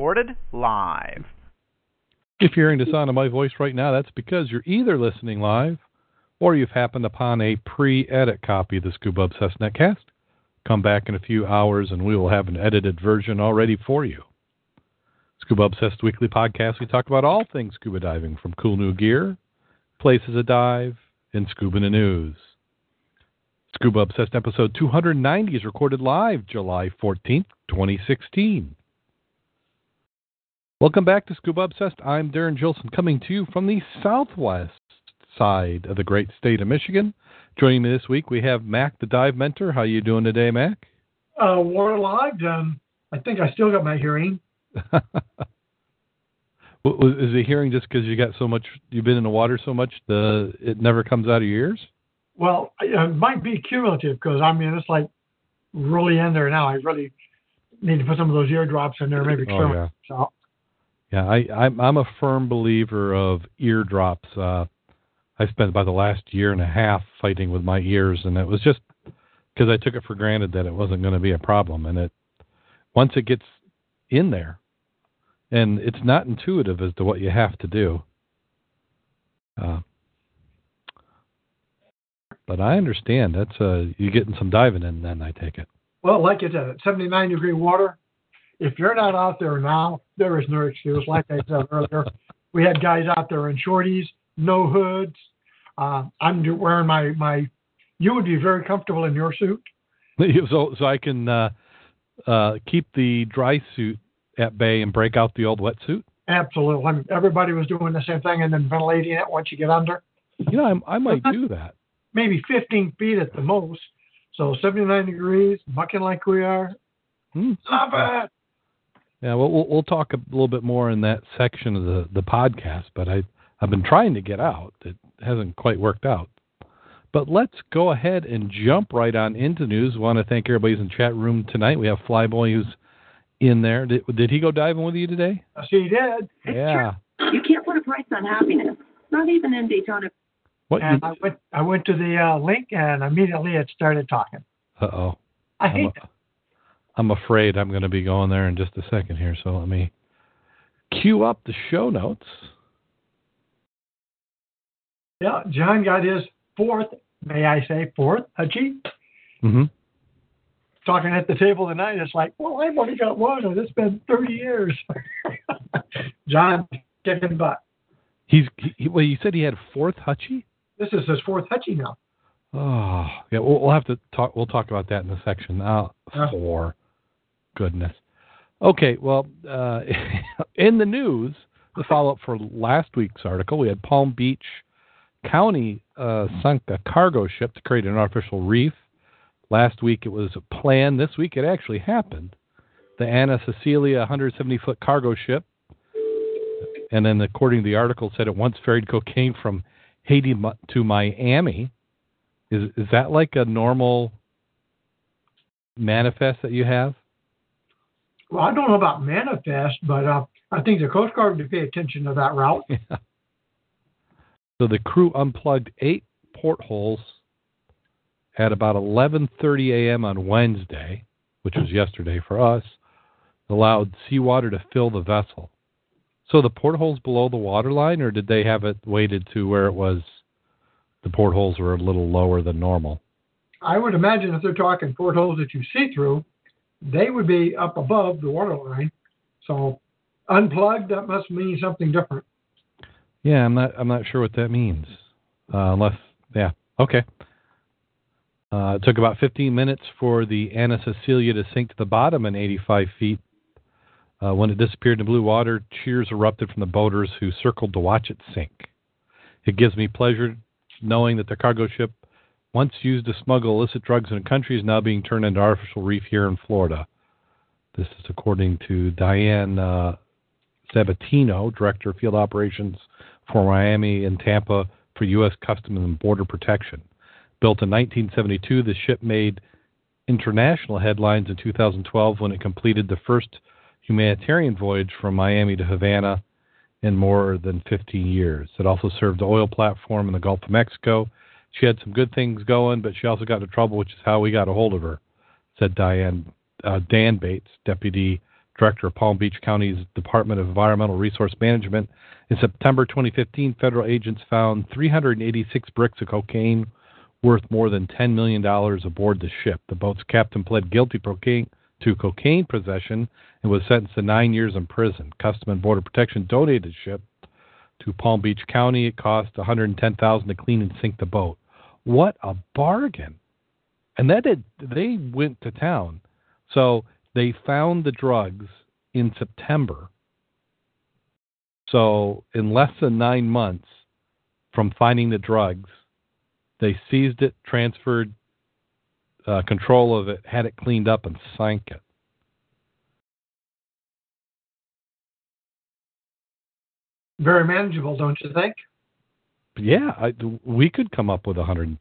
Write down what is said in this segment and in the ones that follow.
Recorded live. If you're hearing the sound of my voice right now, that's because you're either listening live or you've happened upon a pre-edit copy of the Scuba Obsessed Netcast. Come back in a few hours and we will have an edited version already for you. Scuba Obsessed Weekly Podcast, we talk about all things scuba diving, from cool new gear, places to dive, and scuba news. Scuba Obsessed episode 290 is recorded live July 14th, 2016. Welcome back to Scuba Obsessed. I'm Darren Gilson coming to you from the southwest side of the great state of Michigan. Joining me this week we have Mac the Dive Mentor. How you doing today, Mac? Uh, waterlogged. Um, I think I still got my hearing. is the hearing just because you got so much? You've been in the water so much, the it never comes out of your ears? Well, it might be cumulative because I mean it's like really in there now. I really need to put some of those eardrops in there, maybe. Oh, yeah. So. Yeah, I, I'm I'm a firm believer of eardrops. Uh, I spent about the last year and a half fighting with my ears, and it was just because I took it for granted that it wasn't going to be a problem. And it once it gets in there, and it's not intuitive as to what you have to do. Uh, but I understand that's uh you getting some diving in then I take it. Well, like you said, 79 degree water. If you're not out there now, there is no excuse. Like I said earlier, we had guys out there in shorties, no hoods. Uh, I'm wearing my my. You would be very comfortable in your suit. so so I can uh, uh, keep the dry suit at bay and break out the old wetsuit. Absolutely. I mean, everybody was doing the same thing and then ventilating it once you get under. You know, I, I might do that. Maybe 15 feet at the most. So 79 degrees, bucking like we are. Hmm. Not bad. Yeah, well, we'll we'll talk a little bit more in that section of the the podcast. But I I've been trying to get out. It hasn't quite worked out. But let's go ahead and jump right on into news. want to thank everybody who's in the chat room tonight. We have Flyboy who's in there. Did, did he go diving with you today? Yes, he did. Yeah. You can't put a price on happiness. Not even in Daytona. What? And I went I went to the uh, link and immediately it started talking. Uh oh. I hate I'm, I'm afraid I'm going to be going there in just a second here. So let me cue up the show notes. Yeah, John got his fourth, may I say, fourth Hutchie. Mm-hmm. Talking at the table tonight, it's like, well, I've only got one, and it's been 30 years. John kicking butt. He's he, well. You said he had fourth Hutchie. This is his fourth Hutchie now. Oh, yeah. We'll, we'll have to talk. We'll talk about that in the section. Yeah. four. Goodness. Okay. Well, uh, in the news, the follow up for last week's article, we had Palm Beach County uh, sunk a cargo ship to create an artificial reef. Last week it was a planned. This week it actually happened. The Anna Cecilia 170 foot cargo ship, and then according to the article, said it once ferried cocaine from Haiti to Miami. Is is that like a normal manifest that you have? Well, I don't know about manifest, but uh, I think the Coast Guard would pay attention to that route. Yeah. So the crew unplugged eight portholes at about 11:30 a.m. on Wednesday, which was yesterday for us, allowed seawater to fill the vessel. So the portholes below the waterline, or did they have it weighted to where it was? The portholes were a little lower than normal. I would imagine if they're talking portholes that you see through, they would be up above the water line. So unplugged, that must mean something different. Yeah, I'm not. I'm not sure what that means. Uh, unless, yeah, okay. Uh, it took about 15 minutes for the Anna Cecilia to sink to the bottom in 85 feet. Uh, when it disappeared in the blue water, cheers erupted from the boaters who circled to watch it sink. It gives me pleasure knowing that the cargo ship once used to smuggle illicit drugs in the country, is now being turned into artificial reef here in Florida. This is according to Diane uh, Sabatino, Director of Field Operations for Miami and Tampa for U.S. Customs and Border Protection. Built in 1972, the ship made international headlines in 2012 when it completed the first humanitarian voyage from Miami to Havana in more than 15 years. It also served the oil platform in the Gulf of Mexico. She had some good things going, but she also got into trouble, which is how we got a hold of her, said Diane uh, Dan Bates, Deputy Director of Palm Beach County's Department of Environmental Resource Management. In September 2015, federal agents found 386 bricks of cocaine worth more than $10 million aboard the ship. The boat's captain pled guilty to cocaine possession and was sentenced to nine years in prison. Customs and Border Protection donated the ship to Palm Beach County. It cost $110,000 to clean and sink the boat. What a bargain! And that did, they went to town. So they found the drugs in September. So in less than nine months from finding the drugs, they seized it, transferred uh, control of it, had it cleaned up, and sank it. Very manageable, don't you think? Yeah, I, we could come up with one hundred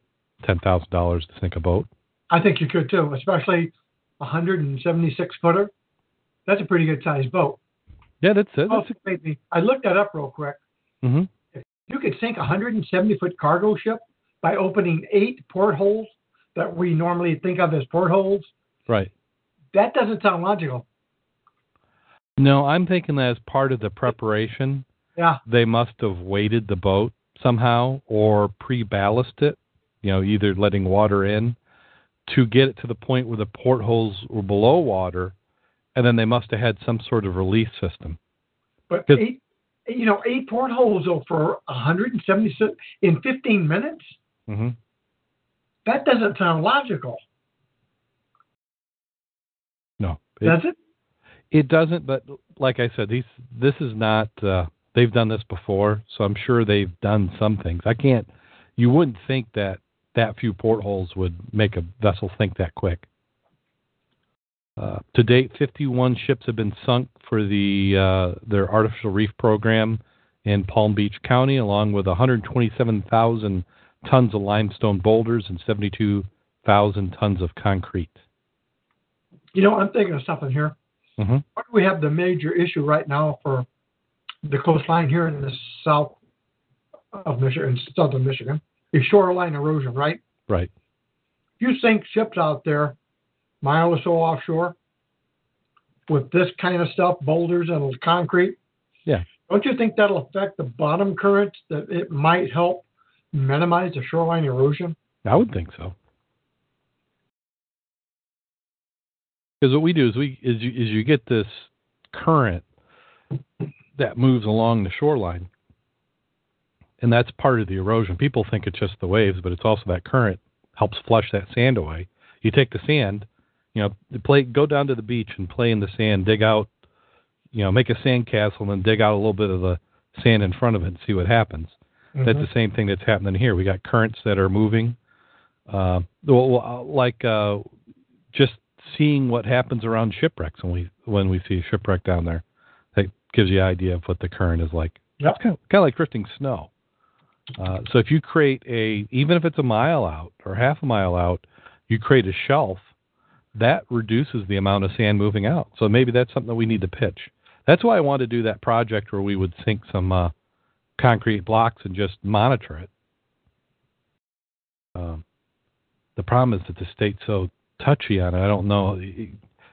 ten thousand dollars to sink a boat. I think you could too, especially a hundred and seventy-six footer. That's a pretty good sized boat. Yeah, that's it. Oh, that's a... I looked that up real quick. Mm-hmm. You could sink a 170 foot cargo ship by opening eight portholes that we normally think of as portholes. Right. That doesn't sound logical. No, I'm thinking that as part of the preparation. Yeah. They must have weighted the boat somehow or pre-ballast it, you know, either letting water in to get it to the point where the portholes were below water, and then they must have had some sort of release system. But eight, you know, eight portholes for 176 in 15 minutes. Mm-hmm. That doesn't sound logical. No, it, does it? It doesn't. But like I said, these this is not. Uh, they've done this before, so I'm sure they've done some things. I can't. You wouldn't think that that few portholes would make a vessel sink that quick. Uh, to date, 51 ships have been sunk for the uh, their artificial reef program in Palm Beach County, along with 127,000 tons of limestone boulders and 72,000 tons of concrete. You know, I'm thinking of something here. Mm-hmm. What do we have the major issue right now for the coastline here in the south of Michigan, southern Michigan, is shoreline erosion, right? Right. If you sink ships out there, mile or so offshore, with this kind of stuff, boulders and concrete, yeah, don't you think that'll affect the bottom currents? That it might help minimize the shoreline erosion? I would think so. Because what we do is we is you, is you get this current that moves along the shoreline, and that's part of the erosion. People think it's just the waves, but it's also that current helps flush that sand away. You take the sand, you know, play go down to the beach and play in the sand, dig out, you know, make a sand castle, and then dig out a little bit of the sand in front of it and see what happens. Mm-hmm. That's the same thing that's happening here. We got currents that are moving. Uh, well, like uh, just seeing what happens around shipwrecks when we when we see a shipwreck down there, gives you an idea of what the current is like. Yep. It's kind of, kind of like drifting snow. Uh, so if you create a, even if it's a mile out or half a mile out, you create a shelf, that reduces the amount of sand moving out. So maybe that's something that we need to pitch. That's why I wanted to do that project where we would sink some uh, concrete blocks and just monitor it. Um, the problem is that the state's so touchy on it. I don't know.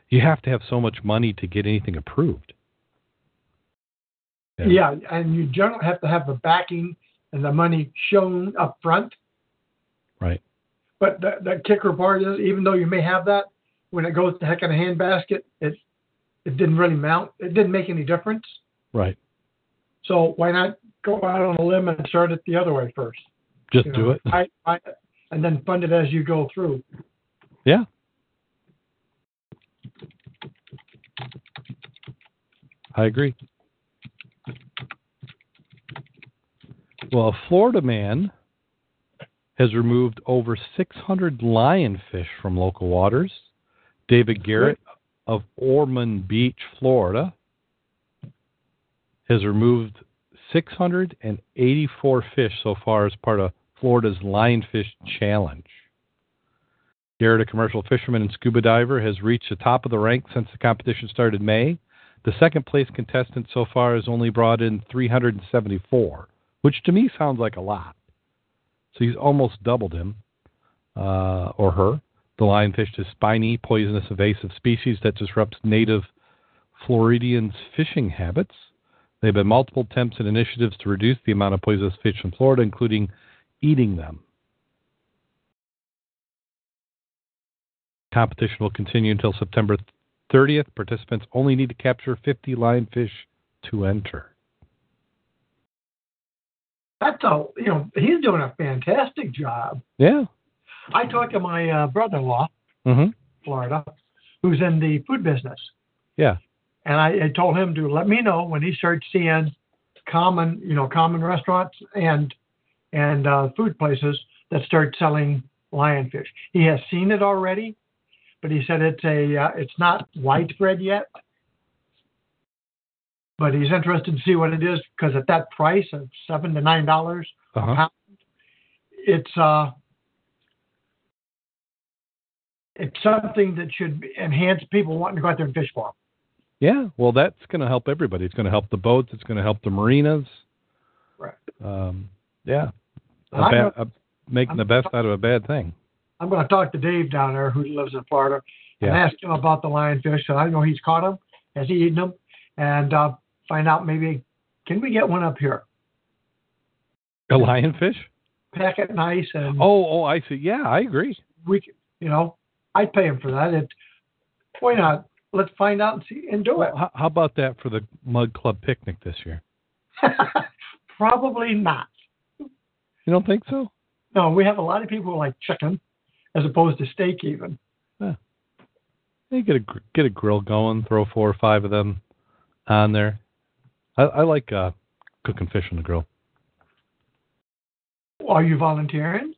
You have to have so much money to get anything approved. Yeah, yeah and you generally have to have the backing and the money shown up front. Right. But the, the kicker part is, even though you may have that, when it goes to heck in a handbasket, it it didn't really mount. It didn't make any difference. Right. So why not go out on a limb and start it the other way first? Just you do know, it. I, I, and then fund it as you go through. Yeah. I agree. Well, a Florida man has removed over 600 lionfish from local waters. David Garrett of Ormond Beach, Florida, has removed 684 fish so far as part of Florida's Lionfish Challenge. Garrett, a commercial fisherman and scuba diver, has reached the top of the rank since the competition started in May. The second place contestant so far has only brought in 374, which to me sounds like a lot. So he's almost doubled him uh, or her. The lionfish is spiny, poisonous, invasive species that disrupts native Floridians' fishing habits. There have been multiple attempts and initiatives to reduce the amount of poisonous fish in Florida, including eating them. Competition will continue until September 30th. Participants only need to capture 50 lionfish to enter. That's a you know he's doing a fantastic job. Yeah. I talked to my uh, brother-in-law, Mm-hmm. Florida, who's in the food business, Yeah. and I, I told him to let me know when he starts seeing common you know common restaurants and and uh, food places that start selling lionfish. He has seen it already, but he said it's a uh, it's not widespread yet. But he's interested to see what it is because at that price of seven to nine dollars Uh-huh. pound, it's uh it's something that should enhance people wanting to go out there and fish for them. Yeah. Well, that's going to help everybody. It's going to help the boats. It's going to help the marinas. Right. Um, yeah. A I'm ba- gonna- a- making the best out of a bad thing. I'm going to talk to Dave down there who lives in Florida and ask him about the lionfish. So I know he's caught them. Has he eaten them? And uh, find out maybe can we get one up here? A lionfish? Pack it nice and Oh, oh, I see. Yeah, I agree. we, you know, I'd pay him for that. It, why not? Let's find out and see and do it. Well, how, how about that for the Mud Club picnic this year? Probably not. You don't think so? No, we have a lot of people who like chicken as opposed to steak even. Yeah. You get a get a grill going, throw four or five of them on there. I, I like uh, cooking fish on the grill. Are you volunteering?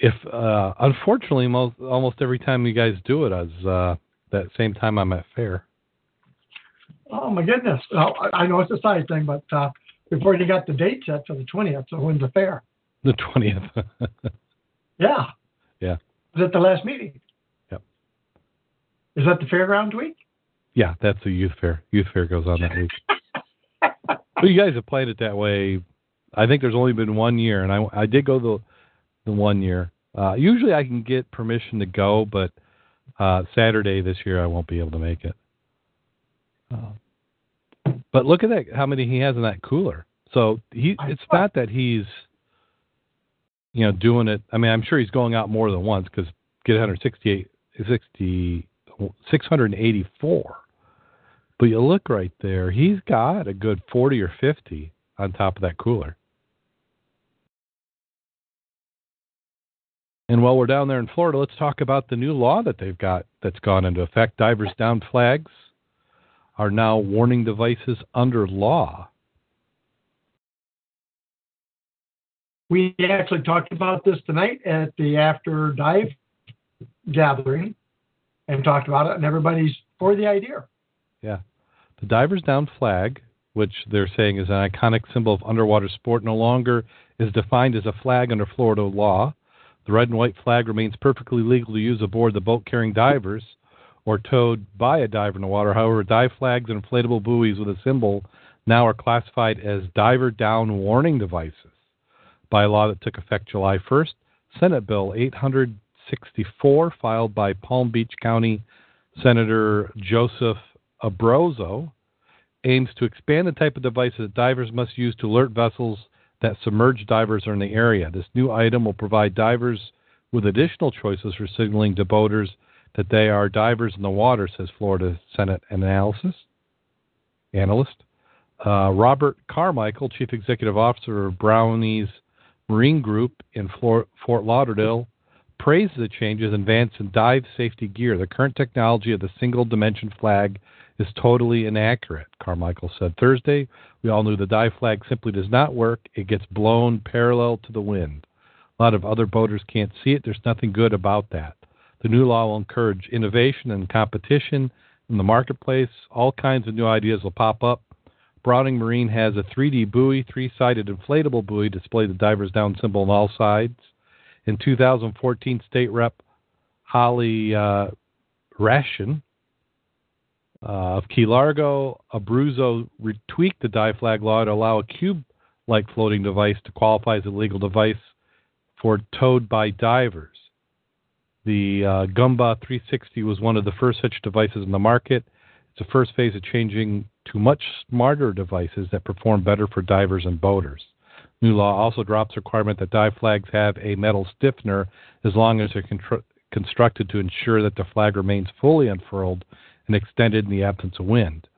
If uh, unfortunately, most almost every time you guys do it, it, is uh, that same time I'm at fair. Oh my goodness! Well, I I know it's a side thing, but uh, we've already got the date set for the twentieth. So when's the fair? The twentieth. Yeah. Yeah. Is that the last meeting? Yep. Is that the fairgrounds week? yeah, that's a youth fair. Youth fair goes on that week. But you guys have played it that way. I think there's only been one year, and I I did go the the one year. Uh, usually I can get permission to go, but uh, Saturday this year I won't be able to make it. Uh, but look at that, how many he has in that cooler. So he, it's not that he's, you know, doing it. I mean, I'm sure he's going out more than once because get 168, 60, 684. But you look right there, he's got a good 40 or 50 on top of that cooler. And while we're down there in Florida, let's talk about the new law that they've got that's gone into effect. Divers down flags are now warning devices under law. We actually talked about this tonight at the after dive gathering and talked about it, and everybody's for the idea. Yeah. The divers down flag, which they're saying is an iconic symbol of underwater sport, no longer is defined as a flag under Florida law. The red and white flag remains perfectly legal to use aboard the boat carrying divers or towed by a diver in the water. However, dive flags and inflatable buoys with a symbol now are classified as diver down warning devices by a law that took effect July 1st. Senate Bill 864, filed by Palm Beach County Senator Joseph Abruzzo, aims to expand the type of devices that divers must use to alert vessels that submerged divers are in the area. This new item will provide divers with additional choices for signaling to boaters that they are divers in the water, says Florida Senate analysis analyst. Uh, Robert Carmichael, Chief Executive Officer of Brownies Marine Group in Flor- Fort Lauderdale, praised the changes and advance in dive safety gear. The current technology of the single dimension flag is totally inaccurate, Carmichael said Thursday. We all knew the dive flag simply does not work. It gets blown parallel to the wind. A lot of other boaters can't see it. There's nothing good about that. The new law will encourage innovation and competition in the marketplace. All kinds of new ideas will pop up. Brownie's Marine has a 3D buoy, three sided inflatable buoy, display the diver's down symbol on all sides. In 2014, State Rep Holly uh, Raschein uh, of Key Largo, Abruzzo retweaked the dive flag law to allow a cube like floating device to qualify as a legal device for towed by divers. The uh, Gumba 360 was one of the first such devices in the market. It's the first phase of changing to much smarter devices that perform better for divers and boaters. New law also drops requirement that dive flags have a metal stiffener as long as they're contr- constructed to ensure that the flag remains fully unfurled and extended in the absence of wind.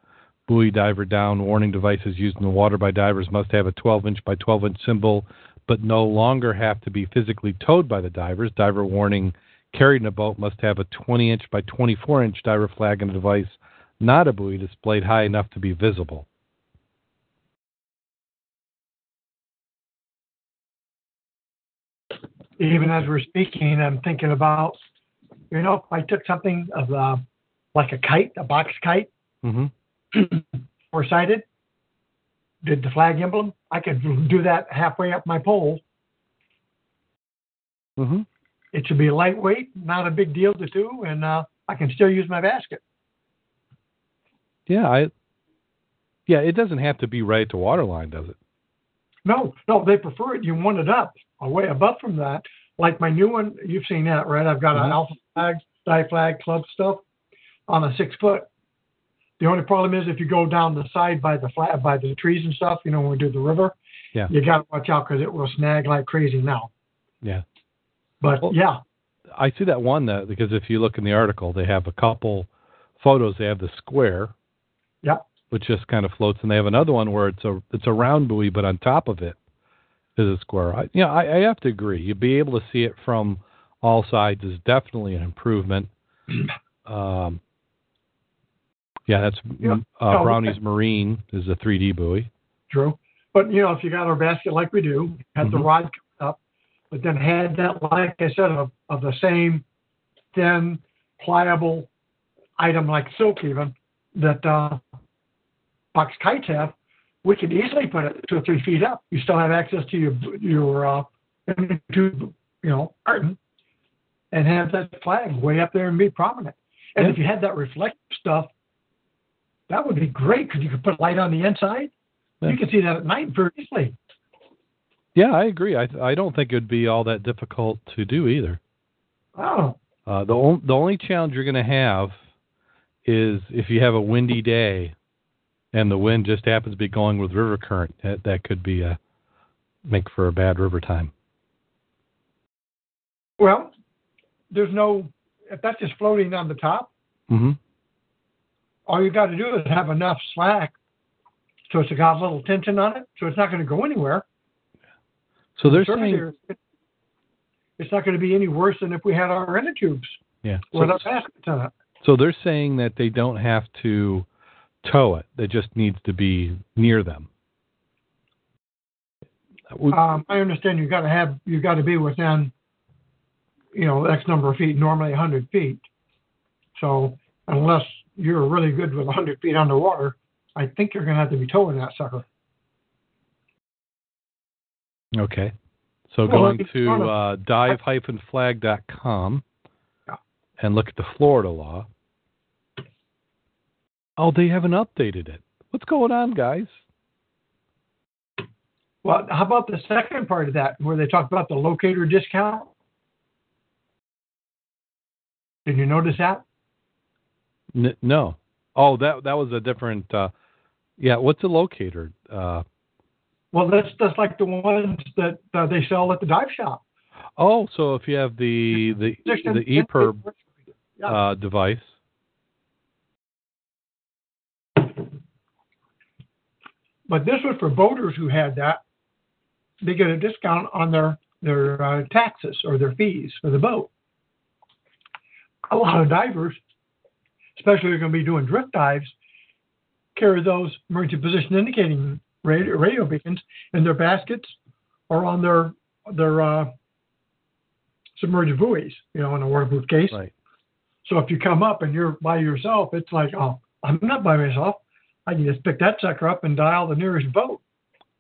Buoy diver down warning devices used in the water by divers must have a 12 inch by 12 inch symbol, but no longer have to be physically towed by the divers. Diver warning carried in a boat must have a 20 inch by 24 inch diver flag and a device, not a buoy, displayed high enough to be visible. Even as we're speaking, I'm thinking about, you know, I took something of uh, like a kite, a box kite, Mm-hmm. four sided, did the flag emblem, I could do that halfway up my pole. Mm-hmm. It should be lightweight, not a big deal to do, and uh, I can still use my basket. Yeah, I. Yeah, it doesn't have to be right to the waterline, does it? No, no, they prefer it. You want it up, away above from that. Like my new one, you've seen that, right? I've got Mhm. an alpha flag, dive flag, club stuff on a six foot. The only problem is if you go down the side by the flat, by the trees and stuff, you know, when we do the river, Yeah. you got to watch out because it will snag like crazy now. Yeah. But Well- yeah, I see that one that because if you look in the article, they have a couple photos. They have the square, yeah, which just kind of floats, and they have another one where it's a it's a round buoy, but on top of it is a square. I, you know, I, I have to agree. You'd be able to see it from all sides is definitely an improvement. Um, yeah, that's Yeah. uh, No, Brownie's Marine is a 3D buoy. true. But you know, if you got our basket like we do, had the Mhm. rod up, but then had that, like I said, of, of the same thin, pliable item like silk, even that uh, box kites have, we could easily put it two or three feet up. You still have access to your your uh, tube, you know, curtain, and have that flag way up there and be prominent. And Yeah. if you had that reflective stuff, that would be great because you could put light on the inside. Yeah. You can see that at night very easily. Yeah, I agree. I I don't think it would be all that difficult to do either. Oh, Uh, the on, the only challenge you're going to have is if you have a windy day, and the wind just happens to be going with river current. That that could be a make for a bad river time. well, there's no, if that's just floating on the top, Mm-hmm. All you got to do is have enough slack so it's got a little tension on it, so it's not going to go anywhere. So they're Surface saying, it's not going to be any worse than if we had our inner tubes yeah. with So, our baskets on it. so they're saying that they don't have to tow it. It just needs to be near them. Um, I understand you got to have, you got to be within, you know, X number of feet, normally 100 feet. So unless you're really good with 100 feet underwater, I think you're going to have to be towing that sucker. Okay. So Well, going to uh, dive-flag.com Yeah. and look at the Florida law. Oh, they haven't updated it. What's going on, guys? Well, how about the second part of that, where they talk about the locator discount? Did you notice that? N- no. Oh, that that was a different. Uh, yeah, what's a locator? Uh, Well, that's that's like the ones that uh, they sell at the dive shop. oh, so if you have the the the EPIRB Yeah. uh, device, But this was for boaters who had that. They get a discount on their their uh, taxes or their fees for the boat. A lot of divers, especially if you're going to be doing drift dives, carry those emergency position indicating radio, radio beacons in their baskets or on their their uh, submerged buoys, you know, in a waterproof case. Right. So if you come up and you're by yourself, it's like, oh, I'm not by myself. I can just pick that sucker up and dial the nearest boat.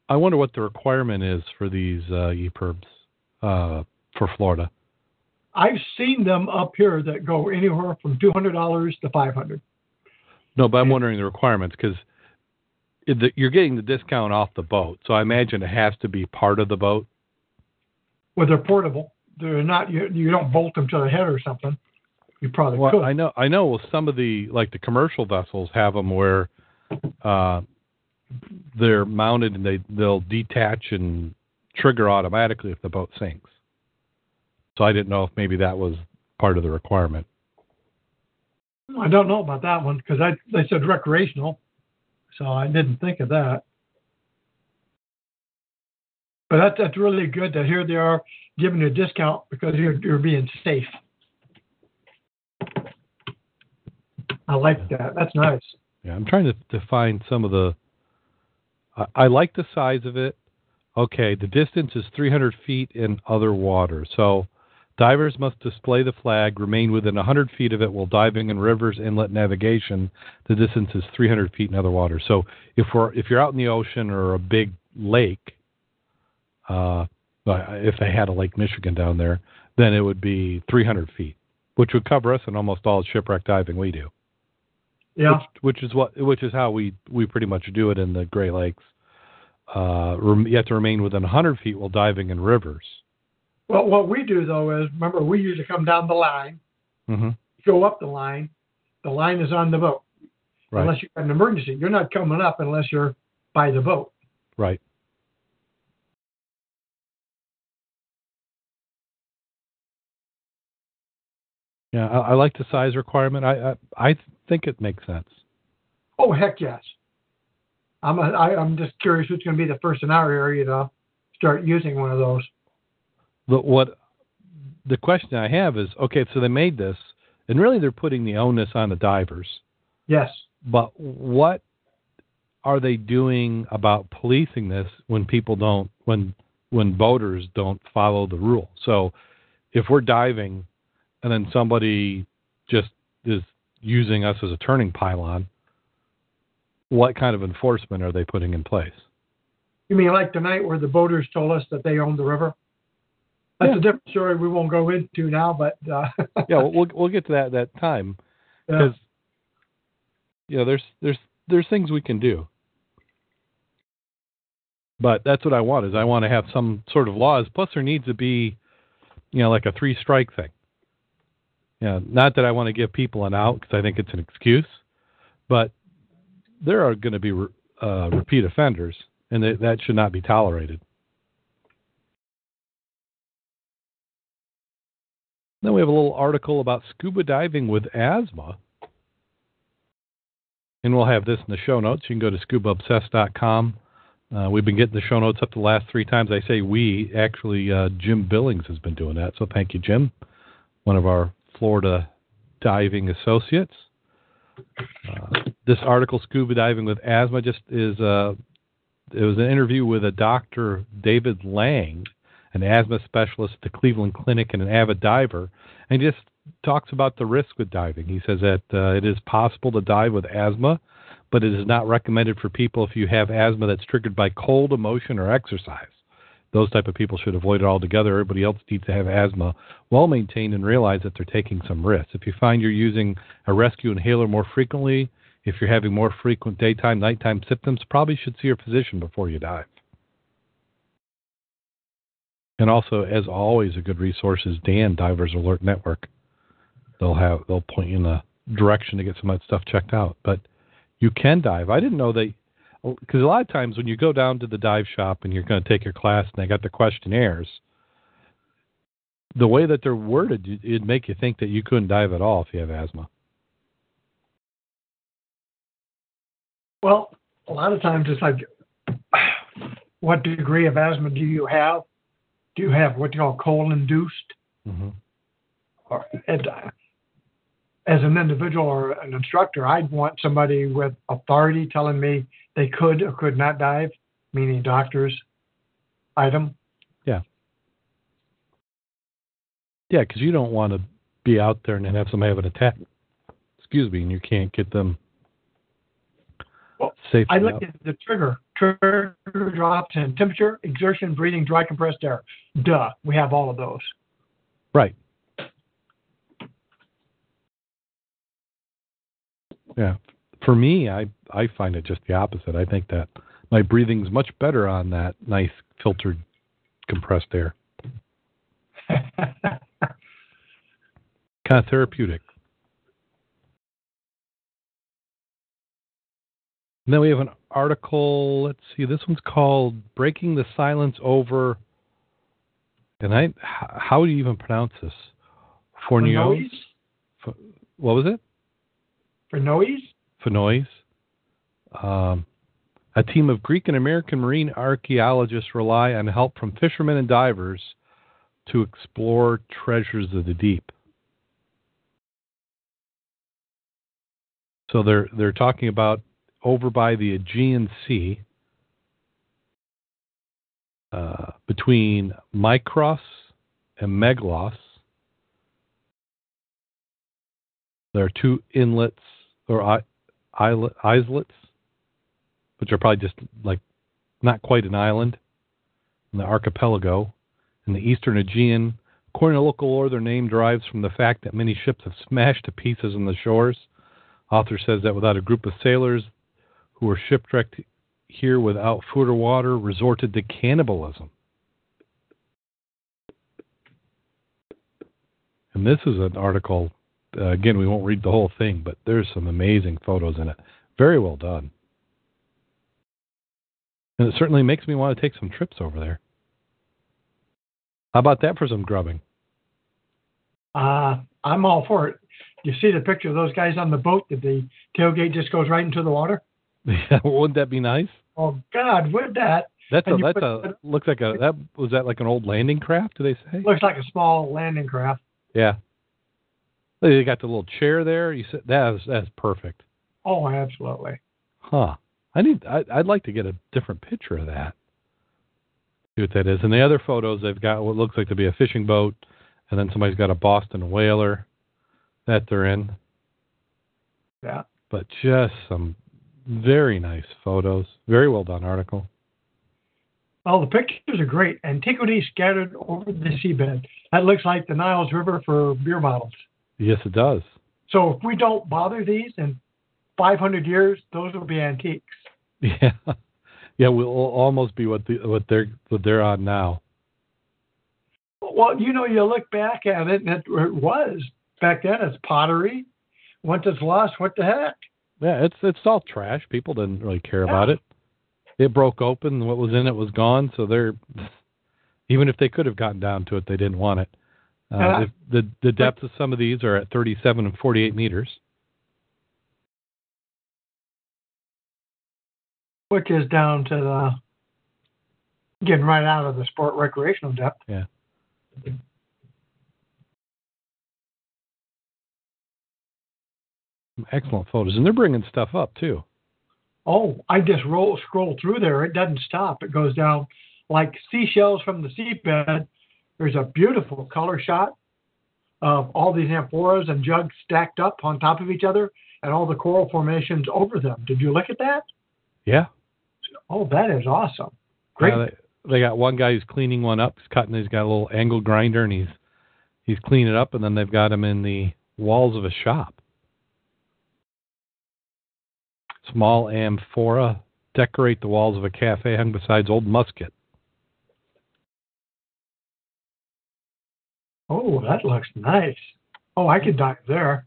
I wonder what the requirement is for these uh, EPIRBs uh, for Florida. I've seen them up here that go anywhere from two hundred dollars to five hundred. No, but I'm wondering the requirements because you're getting the discount off the boat, so I imagine it has to be part of the boat. Well, they're portable. They're not. You, you don't bolt them to the head or something. You probably Well, could. I know, I know. Well, some of the like the commercial vessels have them where uh, they're mounted and they they'll detach and trigger automatically if the boat sinks. So I didn't know if maybe that was part of the requirement. I don't know about that one because I they said recreational, so I didn't think of that. But that's that's really good that here they are giving you a discount because you're you're being safe. I like that. That's nice. Yeah, I'm trying to, to find some of the. I, I like the size of it. Okay, the distance is 300 feet in other water. So divers must display the flag, remain within 100 feet of it while diving in rivers, inlet navigation. The distance is 300 feet in other waters. So if we're if you're out in the ocean or a big lake, uh, if they had a Lake Michigan down there, then it would be 300 feet, which would cover us in almost all shipwreck diving we do Yeah. which, which is what which is how we we pretty much do it in the Great Lakes. Uh, you have to remain within 100 feet while diving in rivers. Well, what we do though is remember we usually come down the line, hmm go up the line. The line is on the boat. Right, Unless you've got an emergency, you're not coming up unless you're by the boat. right. Yeah, I, I like the size requirement. I, I I think it makes sense. Oh heck yes. I'm a, I, I'm just curious who's going to be the first in our area to start using one of those. But what the question I have is, okay, so they made this, and really they're putting the onus on the divers. Yes. But what are they doing about policing this when people don't when when boaters don't follow the rule? So if we're diving and then somebody just is using us as a turning pylon, what kind of enforcement are they putting in place? You mean like tonight where the boaters told us that they own the river? That's Yeah. a different story we won't go into now, but uh, Yeah, we'll we'll, we'll get to that that time yeah. because you know there's there's there's things we can do. But that's what I want is I want to have some sort of laws. Plus, there needs to be, you know, like a three strike thing. You know, not that I want to give people an out because I think it's an excuse, but there are going to be re- uh, repeat offenders, and that that should not be tolerated. Then we have a little article about scuba diving with asthma. And we'll have this in the show notes. You can go to scubaobsessed.com. Uh, we've been getting the show notes up the last three times. I say we. Actually, uh, Jim Billings has been doing that. So thank you, Jim, one of our Florida diving associates. Uh, this article, Scuba Diving with Asthma, just is uh, it was an interview with a Dr. David Lang, an asthma specialist at the Cleveland Clinic and an avid diver. And he just talks about the risk with diving. He says that uh, it is possible to dive with asthma, but it is not recommended for people if you have asthma that's triggered by cold, emotion, or exercise. Those type of people should avoid it altogether. Everybody else needs to have asthma well maintained and realize that they're taking some risks. If you find you're using a rescue inhaler more frequently, if you're having more frequent daytime, nighttime symptoms, probably should see your physician before you dive. And also, as always, a good resource is Dan Divers Alert Network. They'll have they'll point you in the direction to get some of that stuff checked out. But you can dive. I didn't know they because oh, a lot of times when you go down to the dive shop and you're going to take your class and they got the questionnaires, the way that they're worded, it'd make you think that you couldn't dive at all if you have asthma. Well, a lot of times it's like, what degree of asthma do you have? Do you have what you call cold induced? Mm-hmm. Or, and, uh, as an individual or an instructor, I'd want somebody with authority telling me they could or could not dive, meaning doctors item. Yeah. Yeah, because you don't want to be out there and have somebody have an attack. Excuse me, and you can't get them Well, I looked out. at the trigger. Trigger drops in temperature, exertion, breathing, dry compressed air. Duh, we have all of those. Right. Yeah. For me, I I find it just the opposite. I think that my breathing's much better on that nice filtered compressed air. Kind of therapeutic. And then we have an article. Let's see. This one's called "Breaking the Silence Over." And I, how do you even pronounce this? Fornois? What was it? Fenoise? Fenois. Um, a team of Greek and American marine archaeologists rely on help from fishermen and divers to explore treasures of the deep. So they're they're talking about over by the Aegean Sea, uh, between Mykros and Meglos. There are two inlets or islets, which are probably just like not quite an island in the archipelago in the eastern Aegean. According to local lore, their name derives from the fact that many ships have smashed to pieces on the shores. Author says that without a group of sailors who were shipwrecked here without food or water resorted to cannibalism. And this is an article, uh, again, we won't read the whole thing, but there's some amazing photos in it. Very well done. And it certainly makes me want to take some trips over there. How about that for some grubbing? Uh, I'm all for it. You see the picture of those guys on the boat that the tailgate just goes right into the water? Wouldn't that be nice? Oh God, would that? That's a And that's a that- looks like a that was that like an old landing craft? Do they say? Looks like a small landing craft. Yeah. They got the little chair there. You said that is that's perfect. Oh, absolutely. Huh. I need. I, I'd like to get a different picture of that. See what that is. And the other photos, they've got what looks like to be a fishing boat, and then somebody's got a Boston whaler that they're in. Yeah. But just some very nice photos. Very well done article. Well, the pictures are great. Antiquities scattered over the seabed. That looks like the Niles River for beer bottles. Yes, it does. So if we don't bother these in 500 years, those will be antiques. Yeah. Yeah, we'll almost be what the what they're what they're on now. Well, you know, you look back at it, and it, it was back then. It's pottery. Once it's lost, what the heck? Yeah, it's it's all trash. People didn't really care about it. It broke open. What was in it was gone. So they're even if they could have gotten down to it, they didn't want it. Uh, the, the the depths of some of these are at 37 and 48 meters. Which is down to the getting right out of the sport recreational depth. Yeah. Excellent photos, and they're bringing stuff up too. Oh, I just roll scroll through there. It doesn't stop. It goes down like seashells from the seabed. There's a beautiful color shot of all these amphoras and jugs stacked up on top of each other and all the coral formations over them. Did you look at that? Yeah, Oh, that is awesome. Great. Uh, they, they got one guy who's cleaning one up. He's cutting. He's got a little angle grinder, and he's he's cleaning it up. And then they've got him in the walls of a shop. Small amphora decorate the walls of a cafe hung beside old musket. oh, that looks nice. Oh, I could dive there.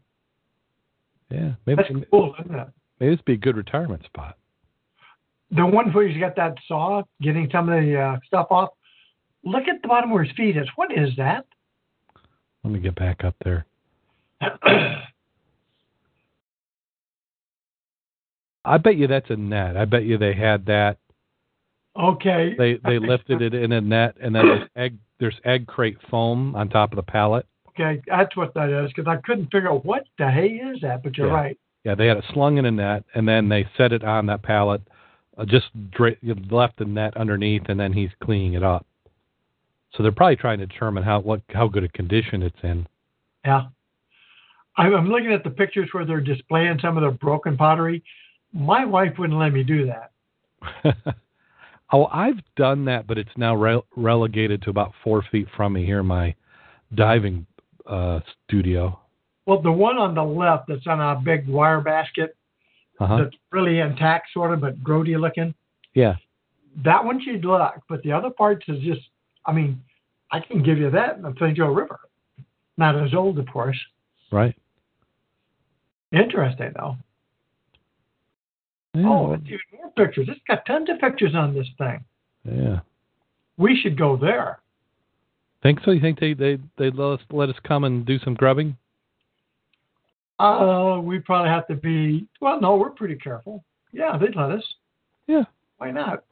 Yeah, maybe That's cool, isn't it? maybe this would be a good retirement spot. The one where he's got that saw, getting some of the uh, stuff off. Look at the bottom where his feet is. What is that? Let me get back up there. I bet you that's a net. I bet you they had that. okay. They they lifted it in a net, and then there's egg there's egg crate foam on top of the pallet. Okay, that's what that is because I couldn't figure out what the hay is that. But you're Yeah. right. Yeah, they had it slung in a net, and then they set it on that pallet. Uh, just dra- left the net underneath, and then he's cleaning it up. So they're probably trying to determine how what how good a condition it's in. Yeah. I'm I'm looking at the pictures where they're displaying some of the broken pottery. My wife wouldn't let me do that. oh, I've done that, but it's now re- relegated to about four feet from me here in my diving uh, studio. Well, the one on the left that's on a big wire basket Uh-huh. that's really intact, sort of, but grody looking. Yeah. That one she'd like, but the other parts is just. I mean, I can give you that in the St. Joe River. Not as old, of course. Right. Interesting though. Yeah. Oh, it's even more pictures. It's got tons of pictures on this thing. yeah. We should go there. Think so? You think they they they let us let us come and do some grubbing? Uh, we probably have to be. Well, no, we're pretty careful. Yeah, they'd let us. Yeah. Why not?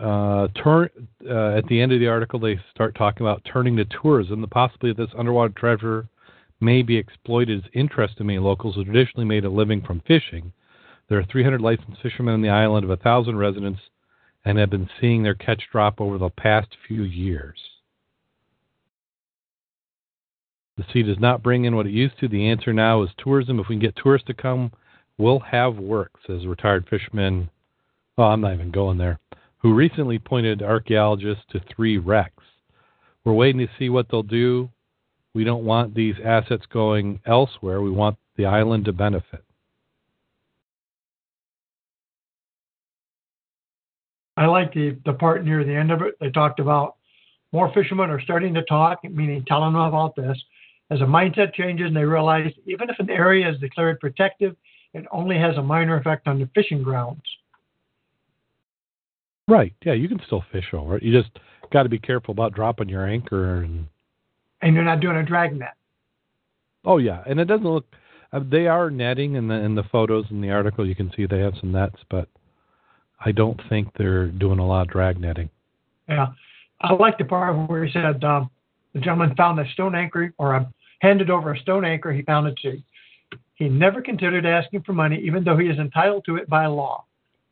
uh, turn uh, at the end of the article, they start talking about turning to tourism. The possibility of this underwater treasure may be exploited is interest to many locals who traditionally made a living from fishing. There are 300 licensed fishermen on the island of a thousand residents, and have been seeing their catch drop over the past few years. The sea does not bring in what it used to. The answer now is tourism. If we can get tourists to come, we'll have work, says retired fisherman. Oh, I'm not even going there who recently pointed archaeologists to three wrecks. We're waiting to see what they'll do. We don't want these assets going elsewhere. We want the island to benefit. I like the the part near the end of it. They talked about more fishermen are starting to talk, meaning telling them about this. As a mindset changes and they realize even if an area is declared protective, it only has a minor effect on the fishing grounds. Right. Yeah, you can still fish over it. You just got to be careful about dropping your anchor and And you're not doing a drag net. Oh yeah, and it doesn't look uh, they are netting in the in the photos in the article you can see they have some nets, but I don't think they're doing a lot of drag netting. Yeah. I like the part where he said um, the gentleman found a stone anchor or uh, handed over a stone anchor he found at sea. He never considered asking for money, even though he is entitled to it by law.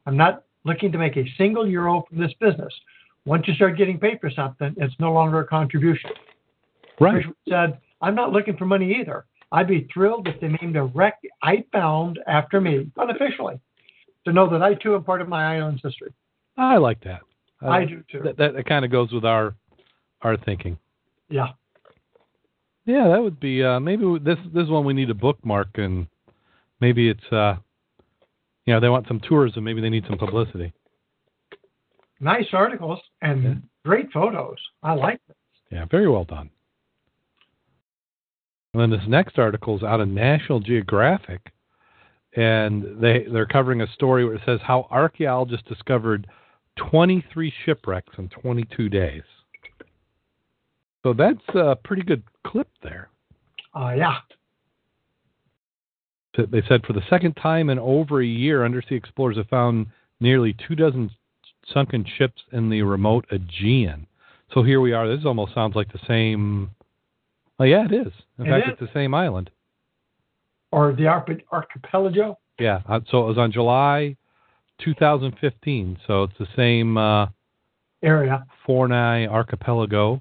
I'm not looking to make a single euro from this business. Once you start getting paid for something, it's no longer a contribution. Right. Said, I'm not looking for money either. I'd be thrilled if they named a wreck I found after me, unofficially, to know that I too am part of my island's history. I like that. I do too. That that, that kind of goes with our our thinking. Yeah. Yeah, that would be uh maybe this this one we need a bookmark and maybe it's uh you know, they want some tourism, maybe they need some publicity. Nice articles and Yeah. great photos. I like it. Yeah, very well done. And then this next article is out of National Geographic, and they they're covering a story where it says how archaeologists discovered 23 shipwrecks in 22 days. So that's a pretty good clip there. Uh, yeah. They said for the second time in over a year, undersea explorers have found nearly two dozen sunken ships in the remote Aegean. So here we are. This almost sounds like the same. Oh yeah, it is. In It fact, is. it's the same island. Or the archipelago. Yeah. uh, So it was on July 2015. So it's the same uh, area. Fourni archipelago.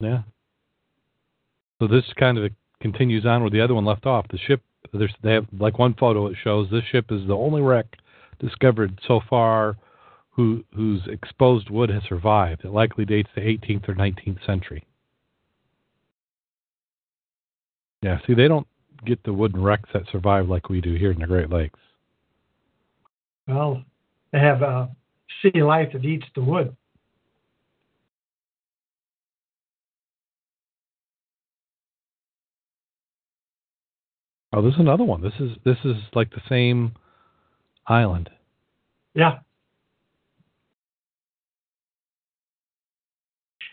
Yeah. So this kind of continues on where the other one left off. The ship, there's they have like one photo. It shows this ship is the only wreck discovered so far, who whose exposed wood has survived. It likely dates to 18th or 19th century. Yeah. See, they don't get the wooden wrecks that survive like we do here in the Great Lakes. Well, they have a sea life that eats the wood. Oh, this is another one. This is this is like the same island. Yeah.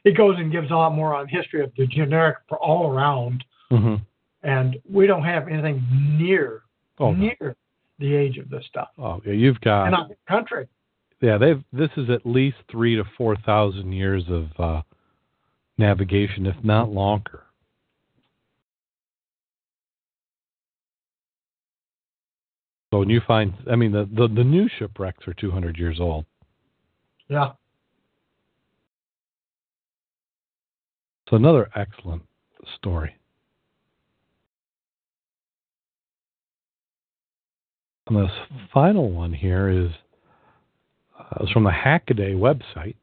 It goes and gives a lot more on history of the generic for all around, Mm-hmm. and we don't have anything near Oh, no. near the age of this stuff oh yeah, you've got in our country. yeah. They've this is at least three to four thousand years of uh, navigation, if not longer. So when you find, I mean, the, the, the new shipwrecks are 200 years old. Yeah. So another excellent story. And this final one here is uh, from the Hackaday website.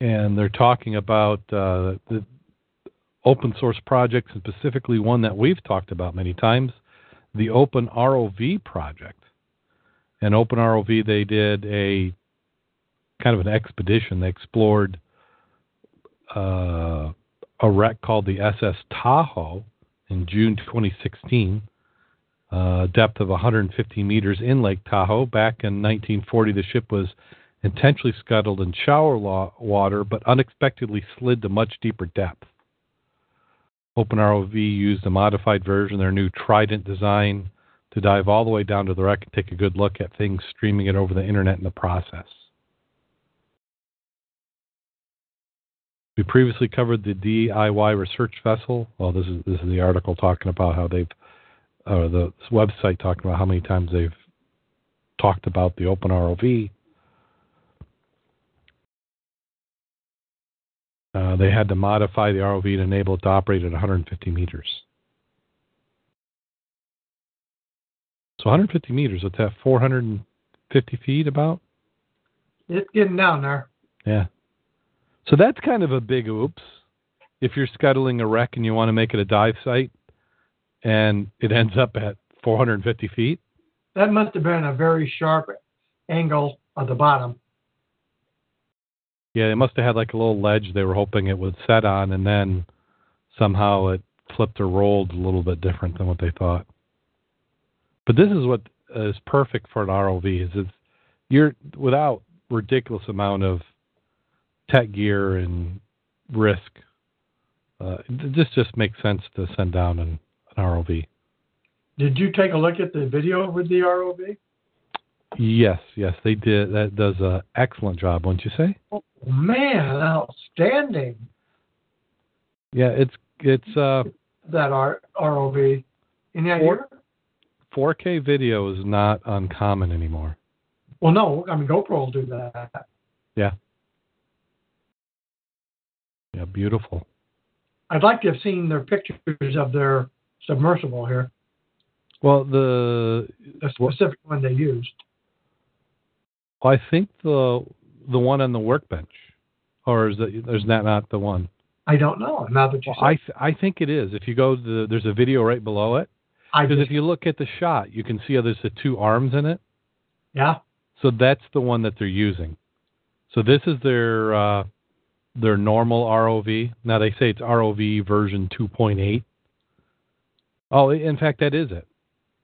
And they're talking about uh, the open source projects, and specifically one that we've talked about many times, the Open ROV project. And Open ROV, they did a kind of an expedition. They explored uh, a wreck called the SS Tahoe in June 2016, uh, depth of 150 meters in Lake Tahoe. Back in 1940, the ship was intentionally scuttled in shallow water, but unexpectedly slid to much deeper depth. OpenROV used a modified version of their new Trident design to dive all the way down to the wreck and take a good look at things, streaming it over the internet in the process. We previously covered the DIY research vessel. Well, this is this is the article talking about how they've, or the website talking about how many times they've talked about the Open ROV. Uh, they had to modify the ROV to enable it to operate at 150 meters. So 150 meters, what's that, 450 feet about? It's getting down there. Yeah. So that's kind of a big oops. If you're scuttling a wreck and you want to make it a dive site, and it ends up at 450 feet. That must have been a very sharp angle at the bottom. Yeah, they must have had like a little ledge they were hoping it would set on, and then somehow it flipped or rolled a little bit different than what they thought. But this is what is perfect for an ROV is it's you're without ridiculous amount of tech gear and risk. Uh, this just makes sense to send down an, an ROV. Did you take a look at the video with the ROV? Yes, yes, they did. That does an excellent job, wouldn't you say? Oh, man, outstanding! Yeah, it's it's uh that R- ROV. Any idea? 4, 4K video is not uncommon anymore. Well, no, I mean GoPro will do that. Yeah. Yeah, beautiful. I'd like to have seen their pictures of their submersible here. Well, the the specific one they used. I think the the one on the workbench, or is that is that not the one? I don't know. Now that you well, I th- I think it is. If you go to the, there's a video right below it. Because if you look at the shot, you can see how there's the two arms in it. Yeah. So that's the one that they're using. So this is their uh, their normal ROV. Now they say it's ROV version 2.8. Oh, in fact, that is it.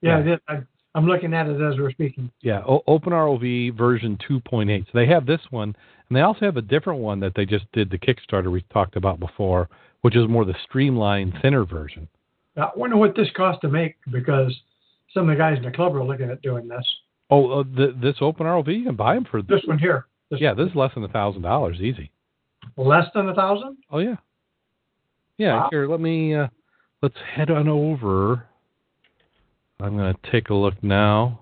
Yeah, yeah. It. I, I'm looking at it as we're speaking. Yeah, o- Open ROV version 2.8. So they have this one, and they also have a different one that they just did the Kickstarter we talked about before, which is more the streamlined, thinner version. I wonder what this cost to make because some of the guys in the club are looking at doing this. Oh, uh, the, this Open ROV, you can buy them for this one here. This yeah, this is less than a thousand dollars, easy. Less than a thousand? Oh yeah. Yeah. Wow. Here, let me uh, let's head on over. I'm going to take a look now.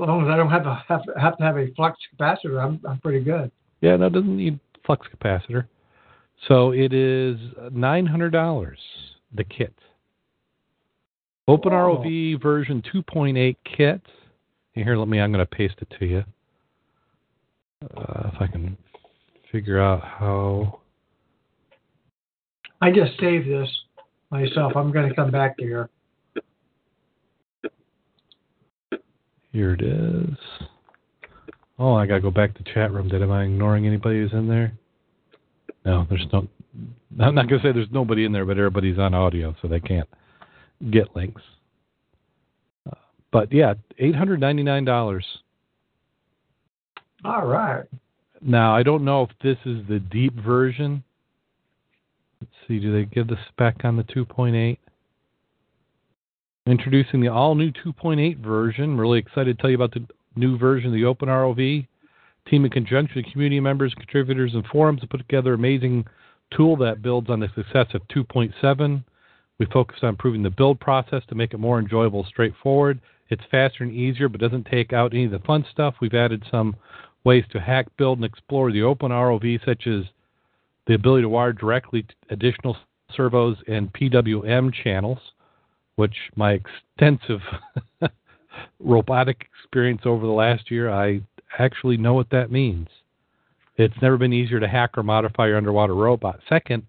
As long as I don't have to have, have to have a flux capacitor, I'm I'm pretty good. Yeah, no, it doesn't need flux capacitor. So it is nine hundred dollars the kit. Open Whoa. ROV version 2.8 kit. Here, let me. I'm going to paste it to you. Uh, if I can figure out how. I just saved this myself. I'm going to come back to here. Here it is. Oh, I got to go back to chat room. Did am I ignoring anybody who's in there? No, there's no. I'm not going to say there's nobody in there, but everybody's on audio, so they can't get links. But yeah, eight hundred ninety nine dollars. All right. Now I don't know if this is the deep version Let's see, do they give the spec on the 2.8? Introducing the all new 2.8 version. Really excited to tell you about the new version of the Open ROV. Team in conjunction with community members, contributors, and forums to put together an amazing tool that builds on the success of 2.7. We focused on improving the build process to make it more enjoyable, straightforward. It's faster and easier, but doesn't take out any of the fun stuff. We've added some ways to hack, build, and explore the open ROV, such as the ability to wire directly to additional servos and PWM channels, which my extensive robotic experience over the last year, I actually know what that means. It's never been easier to hack or modify your underwater robot. Second,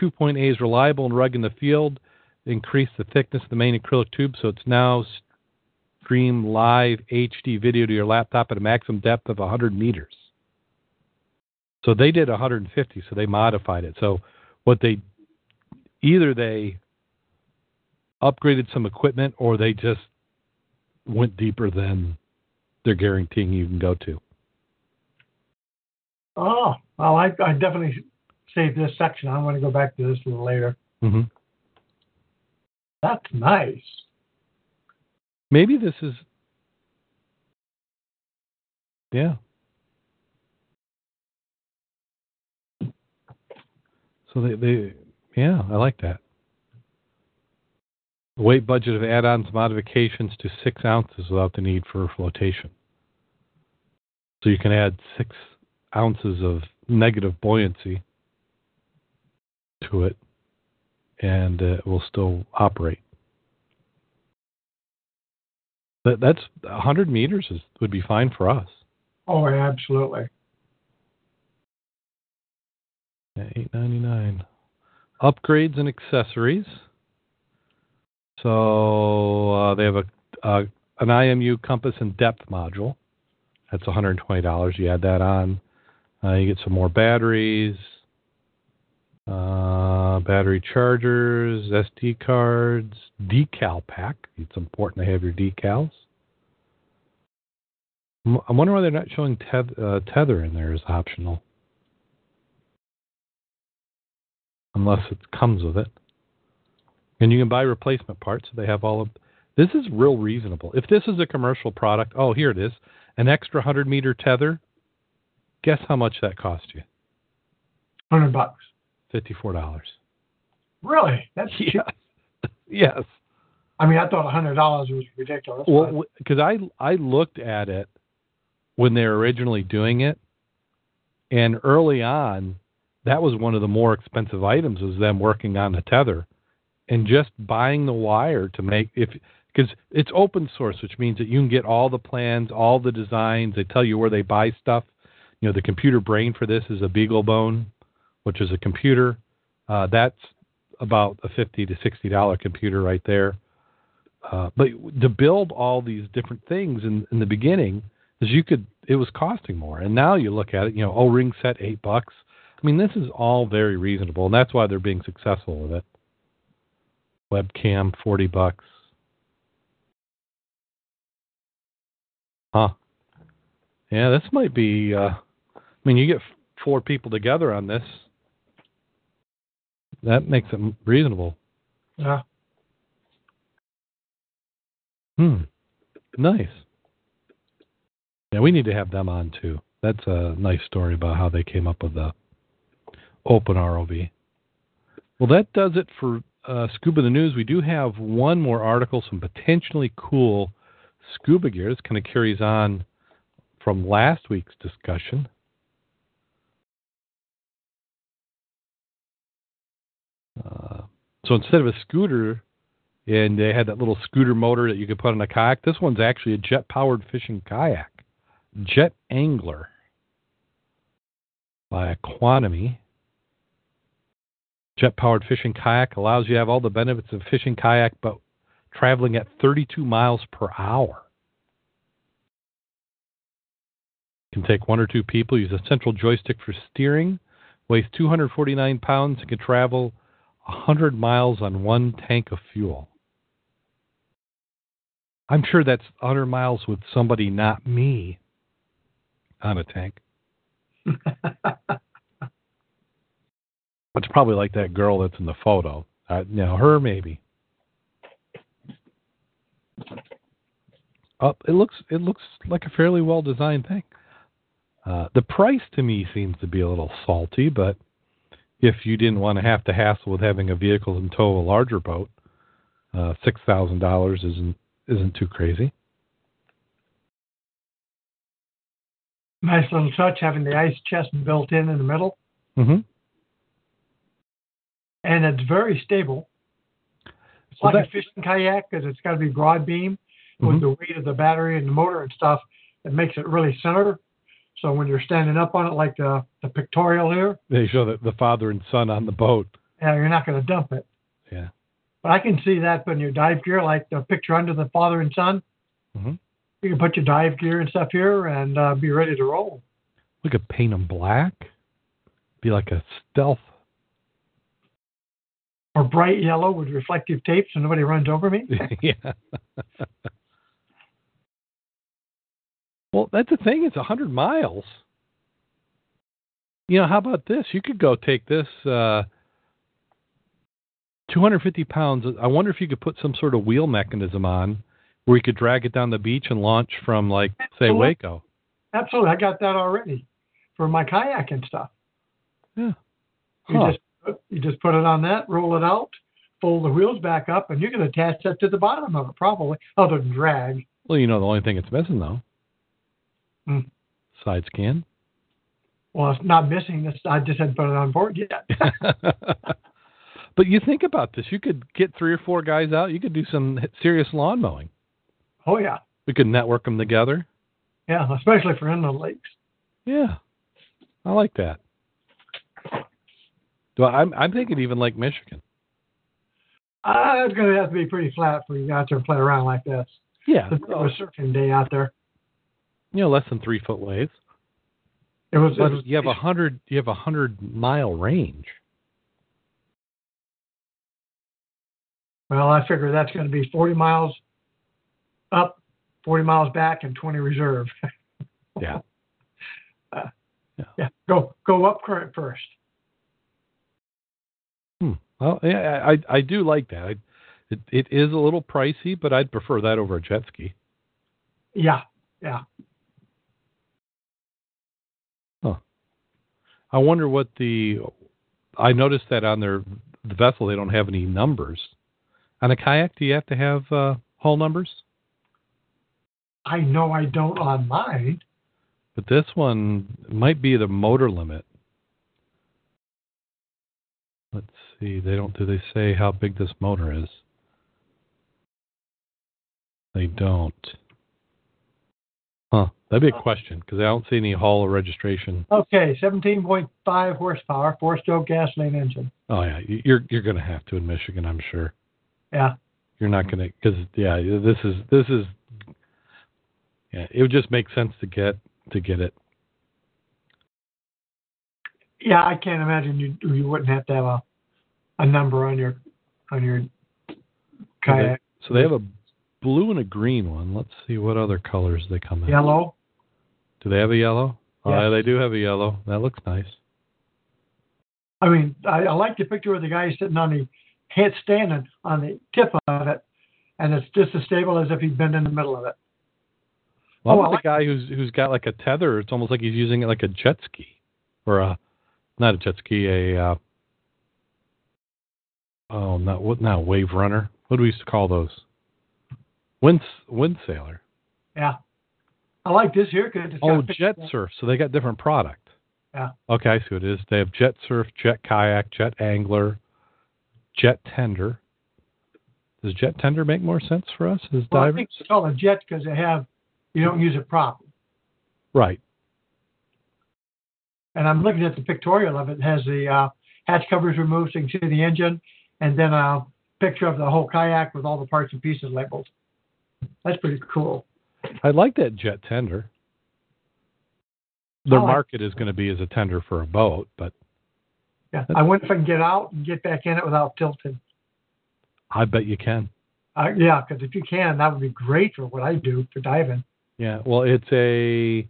2.8 is reliable and rugged in the field. Increase the thickness of the main acrylic tube so it's now stream live HD video to your laptop at a maximum depth of 100 meters. So they did 150, so they modified it. So what they either they upgraded some equipment or they just went deeper than they're guaranteeing you can go to. Oh, well, I, I definitely saved this section. I want to go back to this a little later. Mm-hmm. That's nice. Maybe this is, yeah. So they, they, yeah, I like that. Weight budget of add-ons modifications to six ounces without the need for flotation. So you can add six ounces of negative buoyancy to it, and uh, it will still operate. That that's 100 meters is, would be fine for us. Oh, absolutely. Yeah, 899. Upgrades and accessories. So uh, they have a uh, an IMU compass and depth module. That's $120. You add that on. Uh, you get some more batteries, uh, battery chargers, SD cards, decal pack. It's important to have your decals. I'm wondering why they're not showing uh, tether in there as optional. Unless it comes with it. And you can buy replacement parts. They have all of this is real reasonable. If this is a commercial product, oh here it is, an extra hundred meter tether. Guess how much that cost you? Hundred bucks. Fifty-four dollars. Really? That's cheap. Yes. yes. I mean, I thought hundred dollars was ridiculous. Well, because I I looked at it when they were originally doing it, and early on, that was one of the more expensive items was them working on the tether, and just buying the wire to make if because it's open source, which means that you can get all the plans, all the designs. They tell you where they buy stuff. You know, the computer brain for this is a BeagleBone, which is a computer. Uh, that's about a fifty to sixty dollar computer right there. Uh, but to build all these different things in, in the beginning, is you could it was costing more, and now you look at it, you know, O ring set eight bucks. I mean, this is all very reasonable, and that's why they're being successful with it. Webcam forty bucks. Huh. Yeah, this might be. Uh, I mean, you get four people together on this. That makes it reasonable. Yeah. Hmm. Nice. Yeah, we need to have them on too. That's a nice story about how they came up with the open ROV. Well, that does it for uh, Scuba the News. We do have one more article, some potentially cool scuba gear. This kind of carries on from last week's discussion. Uh, so instead of a scooter, and they had that little scooter motor that you could put on a kayak, this one's actually a jet powered fishing kayak. Jet Angler by Aquanime. Jet powered fishing kayak allows you to have all the benefits of fishing kayak, but traveling at 32 miles per hour. can take one or two people, use a central joystick for steering, weighs 249 pounds, and can travel 100 miles on one tank of fuel. I'm sure that's 100 miles with somebody, not me, on a tank. it's probably like that girl that's in the photo. Uh, you know, her maybe. Oh, it looks it looks like a fairly well designed thing. Uh, the price to me seems to be a little salty, but if you didn't want to have to hassle with having a vehicle and tow a larger boat, uh, six thousand dollars isn't isn't too crazy. Nice little touch having the ice chest built in in the middle, Mm-hmm. and it's very stable. It's Well, like that- a fishing kayak because it's got to be broad beam with Mhm. the weight of the battery and the motor and stuff. It makes it really center. So when you're standing up on it, like the, the pictorial here, They show the, the father and son on the boat. yeah, you're not going to dump it. Yeah. But I can see that putting your dive gear, like the picture under the father and son. Mhm. You can put your dive gear and stuff here and uh, be ready to roll. We could paint them black. Be like a stealth. Or bright yellow with reflective tape so nobody runs over me. yeah. well, that's the thing. It's a hundred miles. You know, how about this? You could go take this uh, 250 pounds. I wonder if you could put some sort of wheel mechanism on where you could drag it down the beach and launch from, like, say, Absolutely. Waco. Absolutely. I got that already for my kayak and stuff. Yeah. You just you just put it on that, roll it out, fold the wheels back up, and you can attach that to the bottom of it probably, other than drag. Well, you know, the only thing it's missing, though, Hmm. side scan. Well, it's not missing. This I just hadn't put it on board yet. but you think about this. You could get three or four guys out. You could do some serious lawn mowing. oh yeah, We could network them together. yeah, especially for inland lakes. Yeah, I like that. Do I, I'm I'm thinking even Lake Michigan. Uh, it's going to have to be pretty flat for you guys to play around like this. Yeah, It was a surfing day out there. You know, less than three foot waves. It was. It was you have a hundred. You have a hundred mile range. well, I figure that's going to be 40 miles up, 40 miles back, and 20 reserve. Yeah. Uh, Yeah. yeah. Go go up current first. Hmm. Well, yeah, I I do like that. I, it it is a little pricey, but I'd prefer that over a jet ski. Yeah. Yeah. I wonder what the. I noticed that on their the vessel they don't have any numbers. On a kayak, do you have to have uh, hull numbers? I know I don't on mine. But this one might be the motor limit. Let's see. They don't. Do they say how big this motor is? They don't. Huh. That'd be a question because I don't see any hull or registration. Okay, 17.5 horsepower, four-stroke gasoline engine. Oh yeah, you- you're you're gonna have to in Michigan, I'm sure. Yeah. You're not gonna because yeah, this is this is yeah. It would just make sense to get to get it. Yeah, I can't imagine you you wouldn't have to have a a number on your on your kayak. So they have a blue and a green one. Let's see what other colors they come in. Yellow. Do they have a yellow? Oh, Yes. yeah, they do have a yellow. That looks nice. I mean, I, I like the picture of the guy sitting on the head standing on the tip of it, and it's just as stable as if he'd been in the middle of it. Well, Oh, I about the guy who's who's got like a tether. It's almost like he's using it like a jet ski, or a not a jet ski, a uh, oh, not what now? Wave runner. What do we used to call those? Wind wind sailor. Yeah. I like this here because Oh, jet surf. So they got different product. Yeah. Okay, I see what it is. They have jet surf, jet kayak, jet angler, jet tender. Does jet tender make more sense for us as Well, I divers? think it's called a jet because they have you don't use a prop. Right. And I'm looking at the pictorial of it. It has the uh, hatch covers removed so you can see the engine, and then a picture of the whole kayak with all the parts and pieces labeled. That's pretty cool. I like that jet tender. Their I like- market is going to be as a tender for a boat, but Yeah, I wonder if I can get out and get back in it without tilting. I bet you can. Uh, yeah, because if you can, that would be great for what I do for diving. Yeah. Well, it's a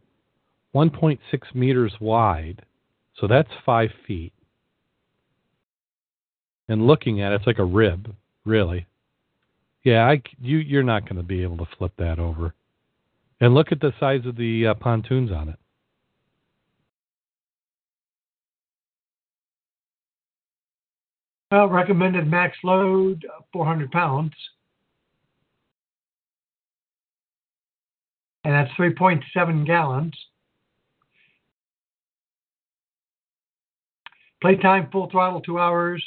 1.6 meters wide, so that's five feet. And looking at it, it's like a rib, really. Yeah, I you you're not going to be able to flip that over. And look at the size of the uh, pontoons on it. Well, recommended max load uh, 400 pounds. And that's 3.7 gallons. Playtime full throttle, two hours.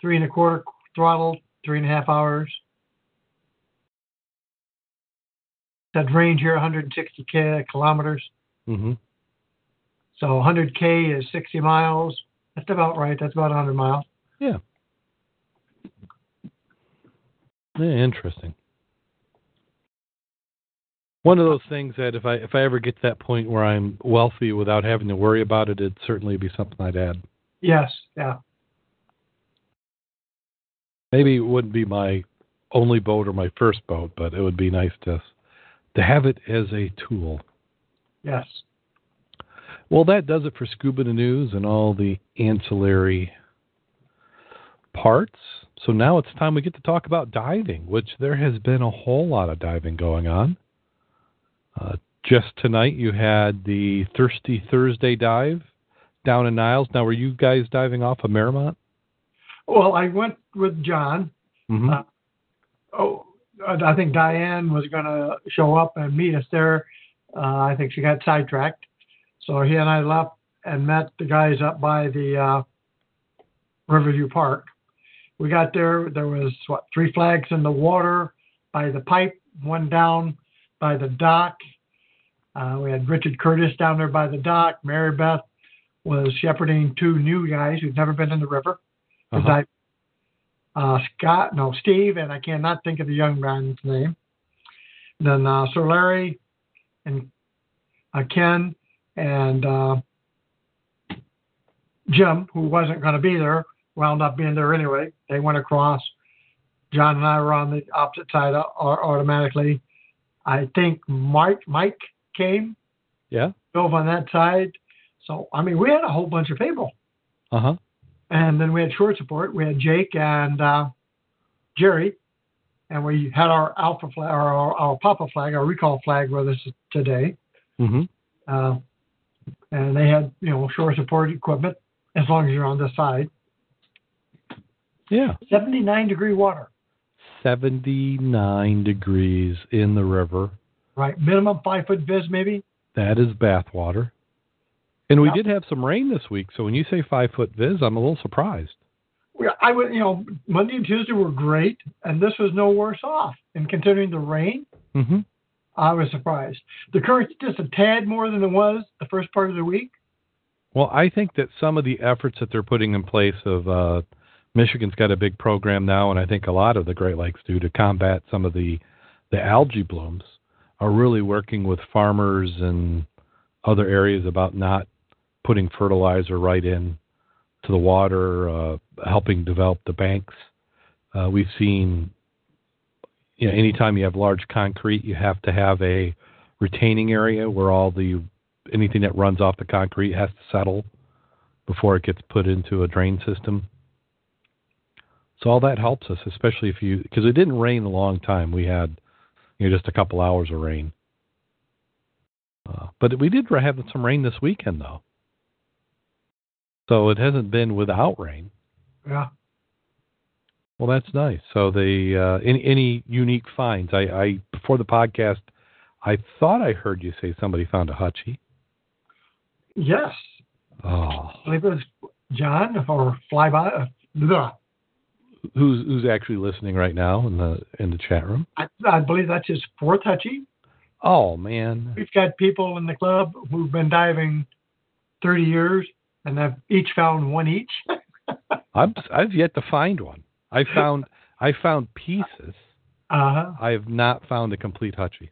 Three and a quarter throttle, three and a half hours. That range here, 160 k kilometers. Mm-hmm. So 100k is 60 miles. That's about right. That's about 100 miles. Yeah. Yeah, interesting. One of those things that if I if I ever get to that point where I'm wealthy without having to worry about it, it'd certainly be something I'd add. Yes, yeah. Maybe it wouldn't be my only boat or my first boat, but it would be nice to to have it as a tool. Yes. Well, that does it for Scuba News and all the ancillary parts. So now it's time we get to talk about diving, which there has been a whole lot of diving going on. Uh, just tonight, you had the Thirsty Thursday dive down in Niles. Now, were you guys diving off of Merrimont? Well, I went with John. Mm-hmm. Uh, oh, I think Diane was going to show up and meet us there. Uh, I think she got sidetracked. So he and I left and met the guys up by the uh, Riverview Park. We got there. There was what three flags in the water by the pipe, one down by the dock. Uh, we had Richard Curtis down there by the dock. Mary Beth was shepherding two new guys who'd never been in the river. Uh-huh. Uh, Scott, no, Steve, and I cannot think of the young man's name. Then uh, Sir Larry and uh, Ken and uh, Jim, who wasn't going to be there, wound up being there anyway. They went across. John and I were on the opposite side uh, automatically. I think Mike Mike came, Yeah. dove on that side. So I mean, we had a whole bunch of people, Uh huh. And then we had short support. We had Jake and uh, Jerry, and we had our Alpha flag, or our, our Papa flag, our recall flag with us today. Mm-hmm. Uh, and they had, you know, shore support equipment as long as you're on this side. Yeah. 79 degree water, 79 degrees in the river. right? Minimum five foot viz, maybe. That is bath water. And we did have some rain this week, so when you say five foot viz, I'm a little surprised. I would, you know, Monday and Tuesday were great, and this was no worse off. And considering the rain, Mm-hmm. I was surprised. The current's just a tad more than it was the first part of the week. Well, I think that some of the efforts that they're putting in place of uh, Michigan's got a big program now, and I think a lot of the Great Lakes do to combat some of the the algae blooms are really working with farmers and other areas about not putting fertilizer right in to the water, uh, helping develop the banks. Uh, we've seen, you know, anytime you have large concrete, you have to have a retaining area where all the anything that runs off the concrete has to settle before it gets put into a drain system. So all that helps us, especially if you because it didn't rain a long time. We had you know just a couple hours of rain, uh, but we did have some rain this weekend though. So it hasn't been without rain. Yeah. Well, that's nice. So the uh, any any unique finds? I, I before the podcast, I thought I heard you say somebody found a hutchie. Yes. Oh, I believe it was John or Flyby. Uh, who's who's actually listening right now in the in the chat room? I, I believe that's his fourth hutchie. Oh man, We've got people in the club who've been diving 30 years and I've each found one each. I'm I've yet to find one. I found I found pieces. Uh-huh. I have not found a complete hutchie.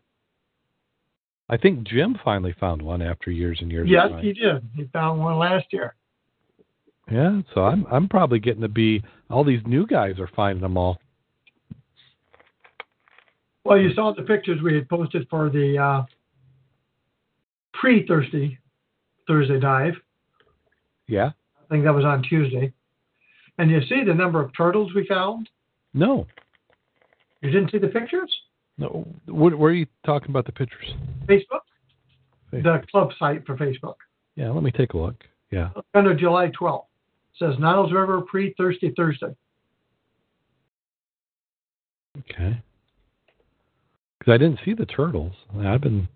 I think Jim finally found one after years and years. Yes, he did. He found one last year. Yeah, so I'm I'm probably getting to be all these new guys are finding them all. Well, you saw the pictures we had posted for the uh, pre-Thursday Thursday dive. Yeah. I think that was on Tuesday. And you see the number of turtles we found. No. You didn't see the pictures? No. What, where are you talking about the pictures? Facebook, Facebook. the club site for Facebook, Yeah, let me take a look. Yeah. under July 12th. says Niles River pre Thirsty Thursday. Okay. Because I didn't see the turtles. I've been.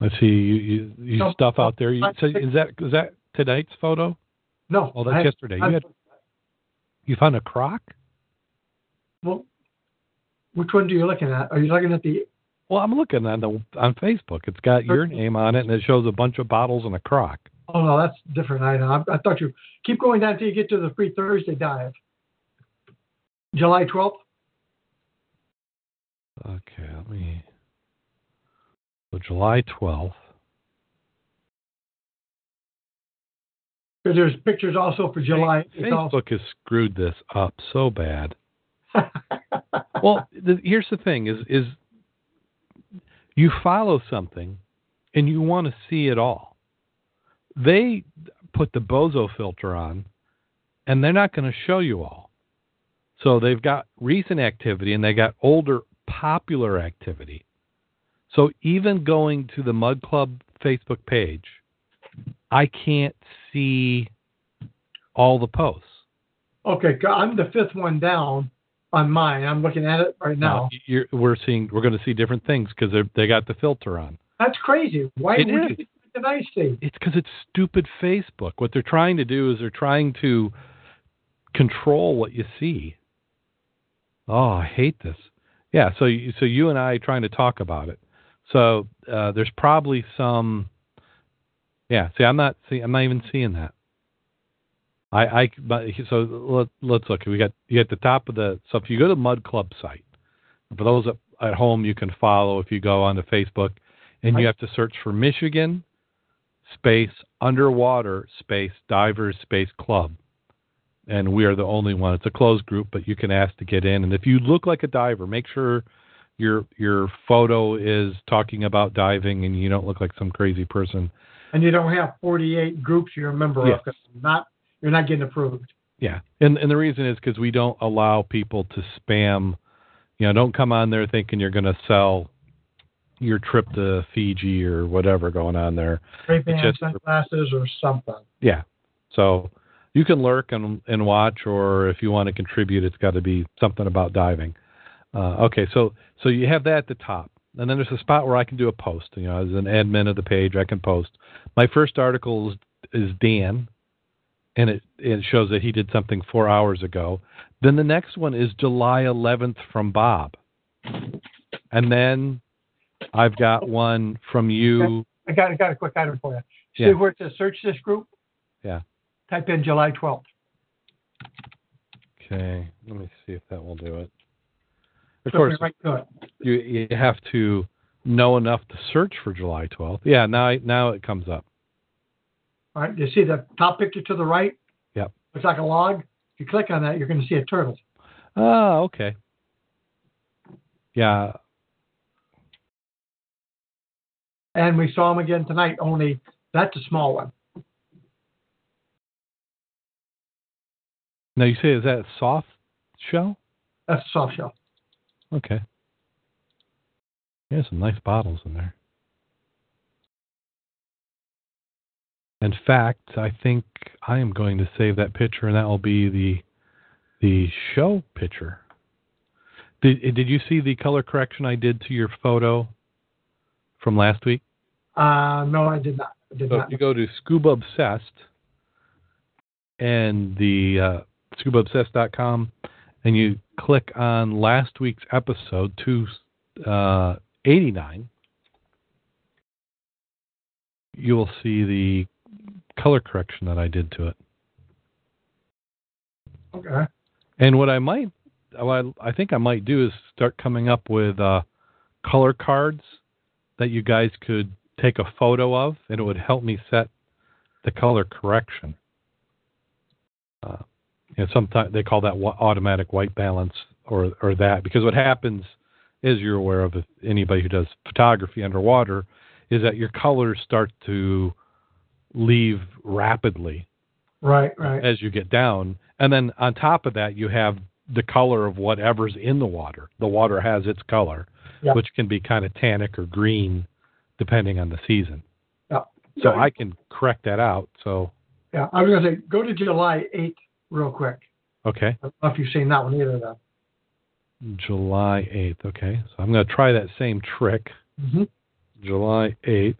Let's see. You you, you No, stuff out there. You, so is that is that tonight's photo? No. Oh, that's I- yesterday. You had you found a croc? well, which one are you looking at? Are you looking at the? Well, I'm looking on the on Facebook. It's got your name on it, and it shows a bunch of bottles and a crock. Oh no, that's different item. I, I thought you keep going down until you get to the free Thursday dive. July twelfth. Okay, let me. So July 12th. There's pictures also for July. It's also- Facebook has screwed this up so bad. Well, the, here's the thing: is is you follow something, and you want to see it all. They put the bozo filter on, and they're not going to show you all. So they've got recent activity, and they got older popular activity. So even going to the Mud Club Facebook page, I can't see all the posts. okay, I'm the fifth one down on mine. I'm looking at it right now. You're, we're seeing we're going to see different things because they got the filter on. That's crazy. Why It would is. you think that I see? It's because it's stupid Facebook. What they're trying to do is they're trying to control what you see. Oh, I hate this. Yeah, so you- so you and I are trying to talk about it. So uh, there's probably some. Yeah, see, I'm not see, I'm not even seeing that. I I but so let, let's look. We got you at the top of the so if you go to Mud Club site, for those at, at home you can follow if you go onto Facebook, and you have to search for Michigan space underwater space divers space club and we are the only one it's a closed group but you can ask to get in and if you look like a diver make sure your your photo is talking about diving and you don't look like some crazy person And you don't have 48 groups you're a member Yes. of. Not you're not getting approved. yeah and and the reason is because we don't allow people to spam you know don't come on there thinking you're going to sell your trip to fiji or whatever going on there Ray Ban just- sunglasses or something. Yeah. So you can lurk and and watch, or if you want to contribute, it's got to be something about diving. Uh, okay, so so you have that at the top, and then there's a spot where I can do a post. You know, as an admin of the page, I can post. My first article is, is Dan, and it it shows that he did something four hours ago. Then the next one is July 11th from Bob, and then I've got one from you. I got, I got a quick item for you. See Yeah. where it says search this group? Yeah. Type in July 12th. Okay, let me see if that will do it. Of course, Right you you have to know enough to search for July 12th. Yeah, now now it comes up. All right. You see the top picture to the right? Yep. It's like a log. If you click on that, you're going to see a turtle. Oh, okay. Yeah, And we saw him again tonight, only that's a small one. now you say is that a soft shell? That's a soft shell. Okay. Yeah, some nice bottles in there. In fact, I think I am going to save that picture, and that will be the the show picture. Did did you see the color correction I did to your photo from last week? Uh, no, I did not. I did So not. if you go to Scuba Obsessed and the uh, scubaobsessed.com and you click on last week's episode 289, you will see the color correction that I did to it. Okay. And what I might, what I think I might do is start coming up with uh, color cards that you guys could take a photo of, and it would help me set the color correction. Uh, know, sometimes they call that automatic white balance or or that because what happens, as you're aware of, if anybody who does photography underwater, is that your colors start to leave rapidly Right, right. as you get down. And then on top of that, you have the color of whatever's in the water. The water has its color, Yeah. which can be kind of tannic or green depending on the season. Yeah. so I can correct that out. So Yeah, I was going to say, go to July 8th real quick. okay, I don't know if you've seen that one either, though. July eighth. Okay, so I'm going to try that same trick. Mm-hmm. July eighth.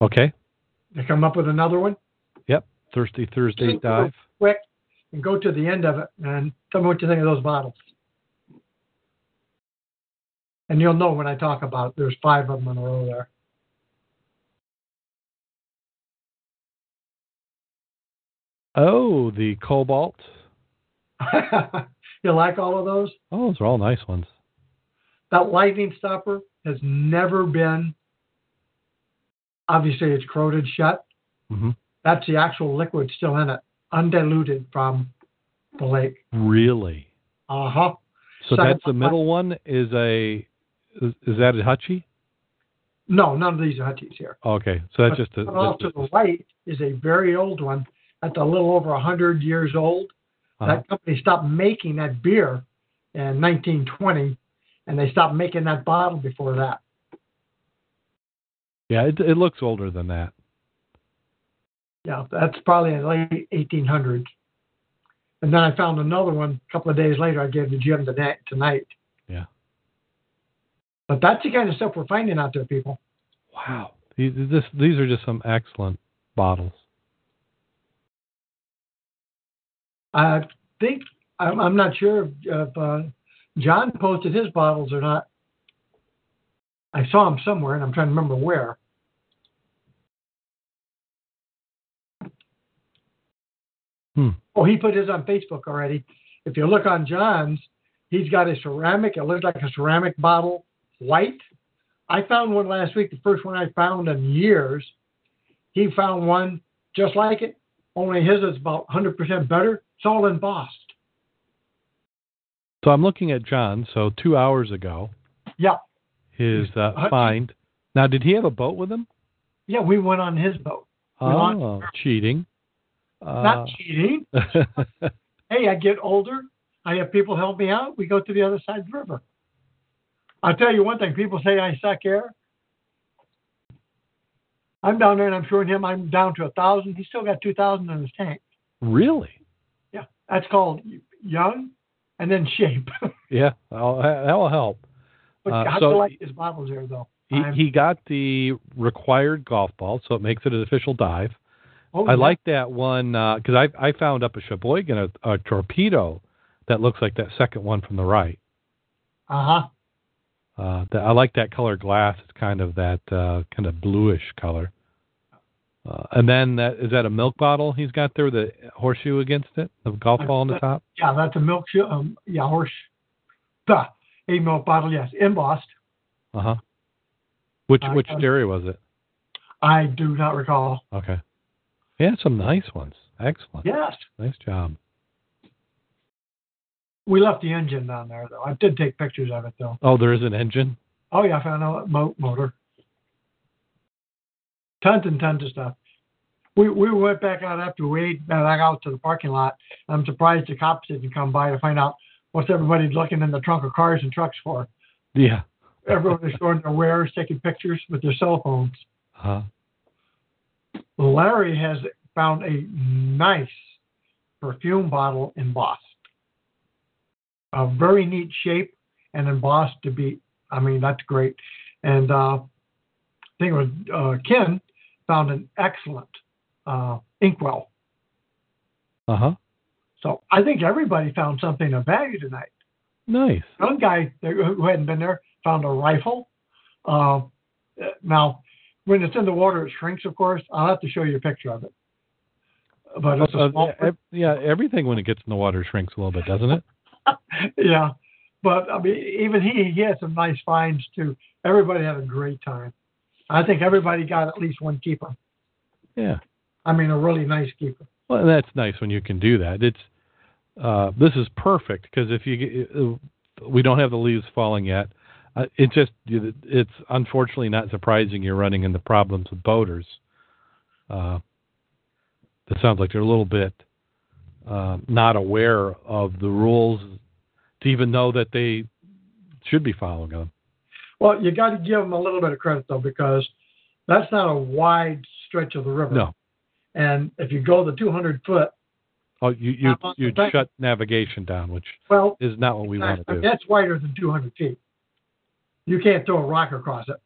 Okay. They come up with another one. Yep. Thirsty Thursday Just dive. Quick, and go to the end of it, and tell me what you think of those bottles. And you'll know when I talk about it. There's five of them in a row there. Oh, the cobalt. you like all of those? Oh, those are all nice ones. That lightning stopper has never been. Obviously, it's corroded shut. Mm-hmm. That's the actual liquid still in it, undiluted from the lake. Really? Uh huh. So Second that's the middle one is a is, is that a hutchie? No, none of these are Hutchies here. Okay, so that's But just a, off just to the right is a very old one. That's a little over a hundred years old. uh-huh. That company stopped making that beer in 1920, and they stopped making that bottle before that. yeah. It, it looks older than that. Yeah, that's probably in the late 1800s. And then I found another one a couple of days later. I gave to Jim tonight. tonight. Yeah. But that's the kind of stuff we're finding out there, people. Wow. These this, these are just some excellent bottles. I think I'm, I'm not sure if, if uh, John posted his bottles or not. I saw him somewhere, and I'm trying to remember where. Hmm. Oh, he put his on Facebook already. If you look on John's, he's got a ceramic. It looks like a ceramic bottle, white. I found one last week, the first one I found in years. He found one just like it, only his is about 100% better. It's all embossed. So I'm looking at John. So two hours ago, Yeah, his uh, find. Now, did he have a boat with him? yeah, we went on his boat. We Oh, cheating. Not Uh, cheating. Hey, I get older. I have people help me out. We go to the other side of the river. I'll tell you one thing. People say I suck air. I'm down there and I'm showing him I'm down to a thousand. He's still got two thousand in his tank. really? That's called young and then shape. Yeah, I'll, that will help. but Uh, I so- like his bottles there though. He, I'm- he got the required golf ball, so it makes it an official dive. oh, I yeah. like that one because I I found up a Sheboygan a, a torpedo that looks like that second one from the right. Uh huh. Uh, that, I like that color glass. It's kind of that uh, kind of bluish color. Uh, and then that is that a milk bottle he's got there with a horseshoe against it, the golf ball on the top. Yeah, that's a milk. Um, yeah, horse. The a milk bottle. Yes, embossed. Uh huh. Which Uh, which dairy was it? I do not recall. Okay. Yeah, some nice ones. Excellent. Yes. Nice job. We left the engine down there, though. I did take pictures of it, though. Oh, there is an engine. Oh, yeah, I found a mo- motor. Tons and tons of stuff. We we went back out after we ate back out to the parking lot. I'm surprised the cops didn't come by to find out what's everybody looking in the trunk of cars and trucks for. Yeah. Everyone is storing their wares, taking pictures with their cell phones. Uh, Larry has found a nice perfume bottle embossed. A very neat shape and embossed to be, I mean, that's great. And uh, I think it was uh, Ken found an excellent uh, inkwell. uh huh. So I think everybody found something of value tonight. Nice. One guy who hadn't been there found a rifle. Uh, now, when it's in the water, it shrinks, of course. I'll have to show you a picture of it. But it's a Uh, small ev- yeah, everything when it gets in the water shrinks a little bit, doesn't it? yeah, but I mean, even he he had some nice finds too. Everybody had a great time. I think everybody got at least one keeper. Yeah. I mean, a really nice keeper. Well, that's nice when you can do that. It's uh, this is perfect because if you uh, we don't have the leaves falling yet, uh, it just it's unfortunately not surprising you're running into problems with boaters. Uh, it sounds like they're a little bit uh, not aware of the rules to even know that they should be following them. Well, you got to give them a little bit of credit though, because that's not a wide stretch of the river. No. And if you go the 200 foot, Oh, you you Not on the you'd shut navigation down, which well, is not what we want to do. that's wider than 200 feet. You can't throw a rock across it.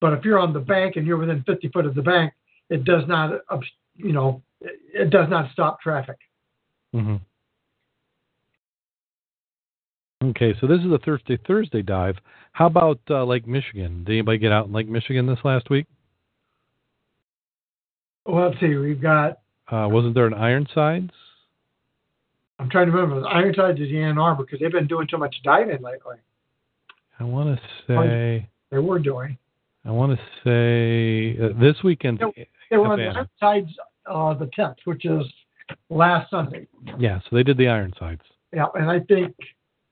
But if you're on the bank and you're within 50 foot of the bank, it does not, you know, it does not stop traffic. hmm Okay, so this is a Thursday Thursday dive. How about uh, Lake Michigan? Did anybody get out in Lake Michigan this last week? Well, let's see. We've got. Uh, wasn't there an Ironsides? I'm trying to remember. The Ironsides is the Ann Arbor because they've been doing so much diving lately. I want to say. They were doing. I want to say uh, this weekend. No. They were on the Ironsides uh, the 10th, which is last Sunday. Yeah, so they did the Ironsides. Yeah, and I think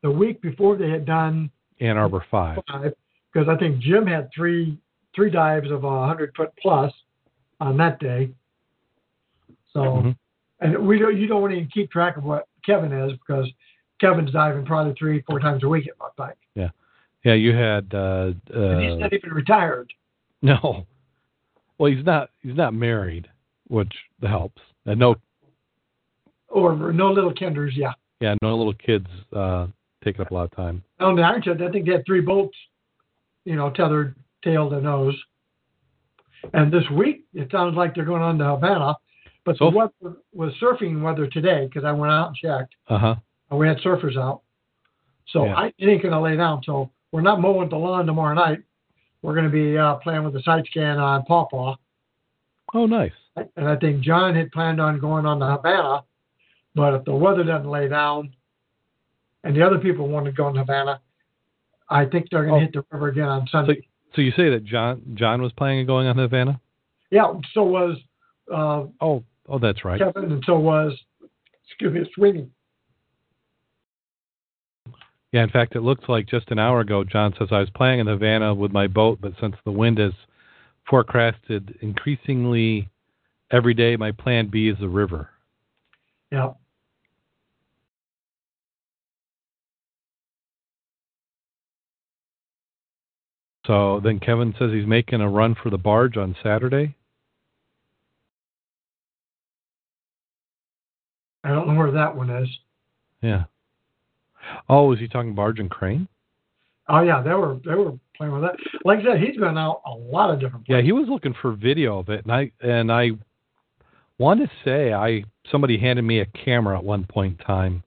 the week before they had done Ann Arbor Five. because I think Jim had three three dives of a hundred foot plus on that day. So, Mhm. and we don't you don't want to even keep track of what Kevin is because Kevin's diving probably three four times a week it looked like, Yeah, yeah. you had. Uh, and he's uh, not even retired. no. Well, he's not. He's not married, which helps. And no, Or no little kinders, yeah. yeah, no little kids uh, taking up a lot of time. On the Ironsides, I think they had three boats, you know, tethered tail to nose. And this week, it sounds like they're going on to Havana, but the weather was surfing weather today because I went out and checked. Uh huh. and we had surfers out. So Yeah. I it ain't gonna lay down. So we're not mowing the lawn tomorrow night. We're gonna be uh, playing with the side scan on Pawpaw. Oh, nice. And I think John had planned on going on the Havana, but if the weather doesn't lay down, and the other people want to go on Havana, I think they're gonna Oh. hit the river again on Sunday. So you say that John John was planning on going on Havana? yeah. So was uh, Oh, oh, that's right. Kevin, and so was excuse me, Sweeney. Yeah, in fact, it looks like just an hour ago, John says I was playing in Havana with my boat, but since the wind is forecasted increasingly every day, my plan B is the river. Yeah. So then Kevin says he's making a run for the barge on Saturday. I don't know where that one is. Yeah. Oh, is he talking barge and crane? Oh yeah, they were they were playing with that. Like I said, he's been out a lot of different Places. Yeah, he was looking for video of it, and I and I want to say I somebody handed me a camera at one point in time,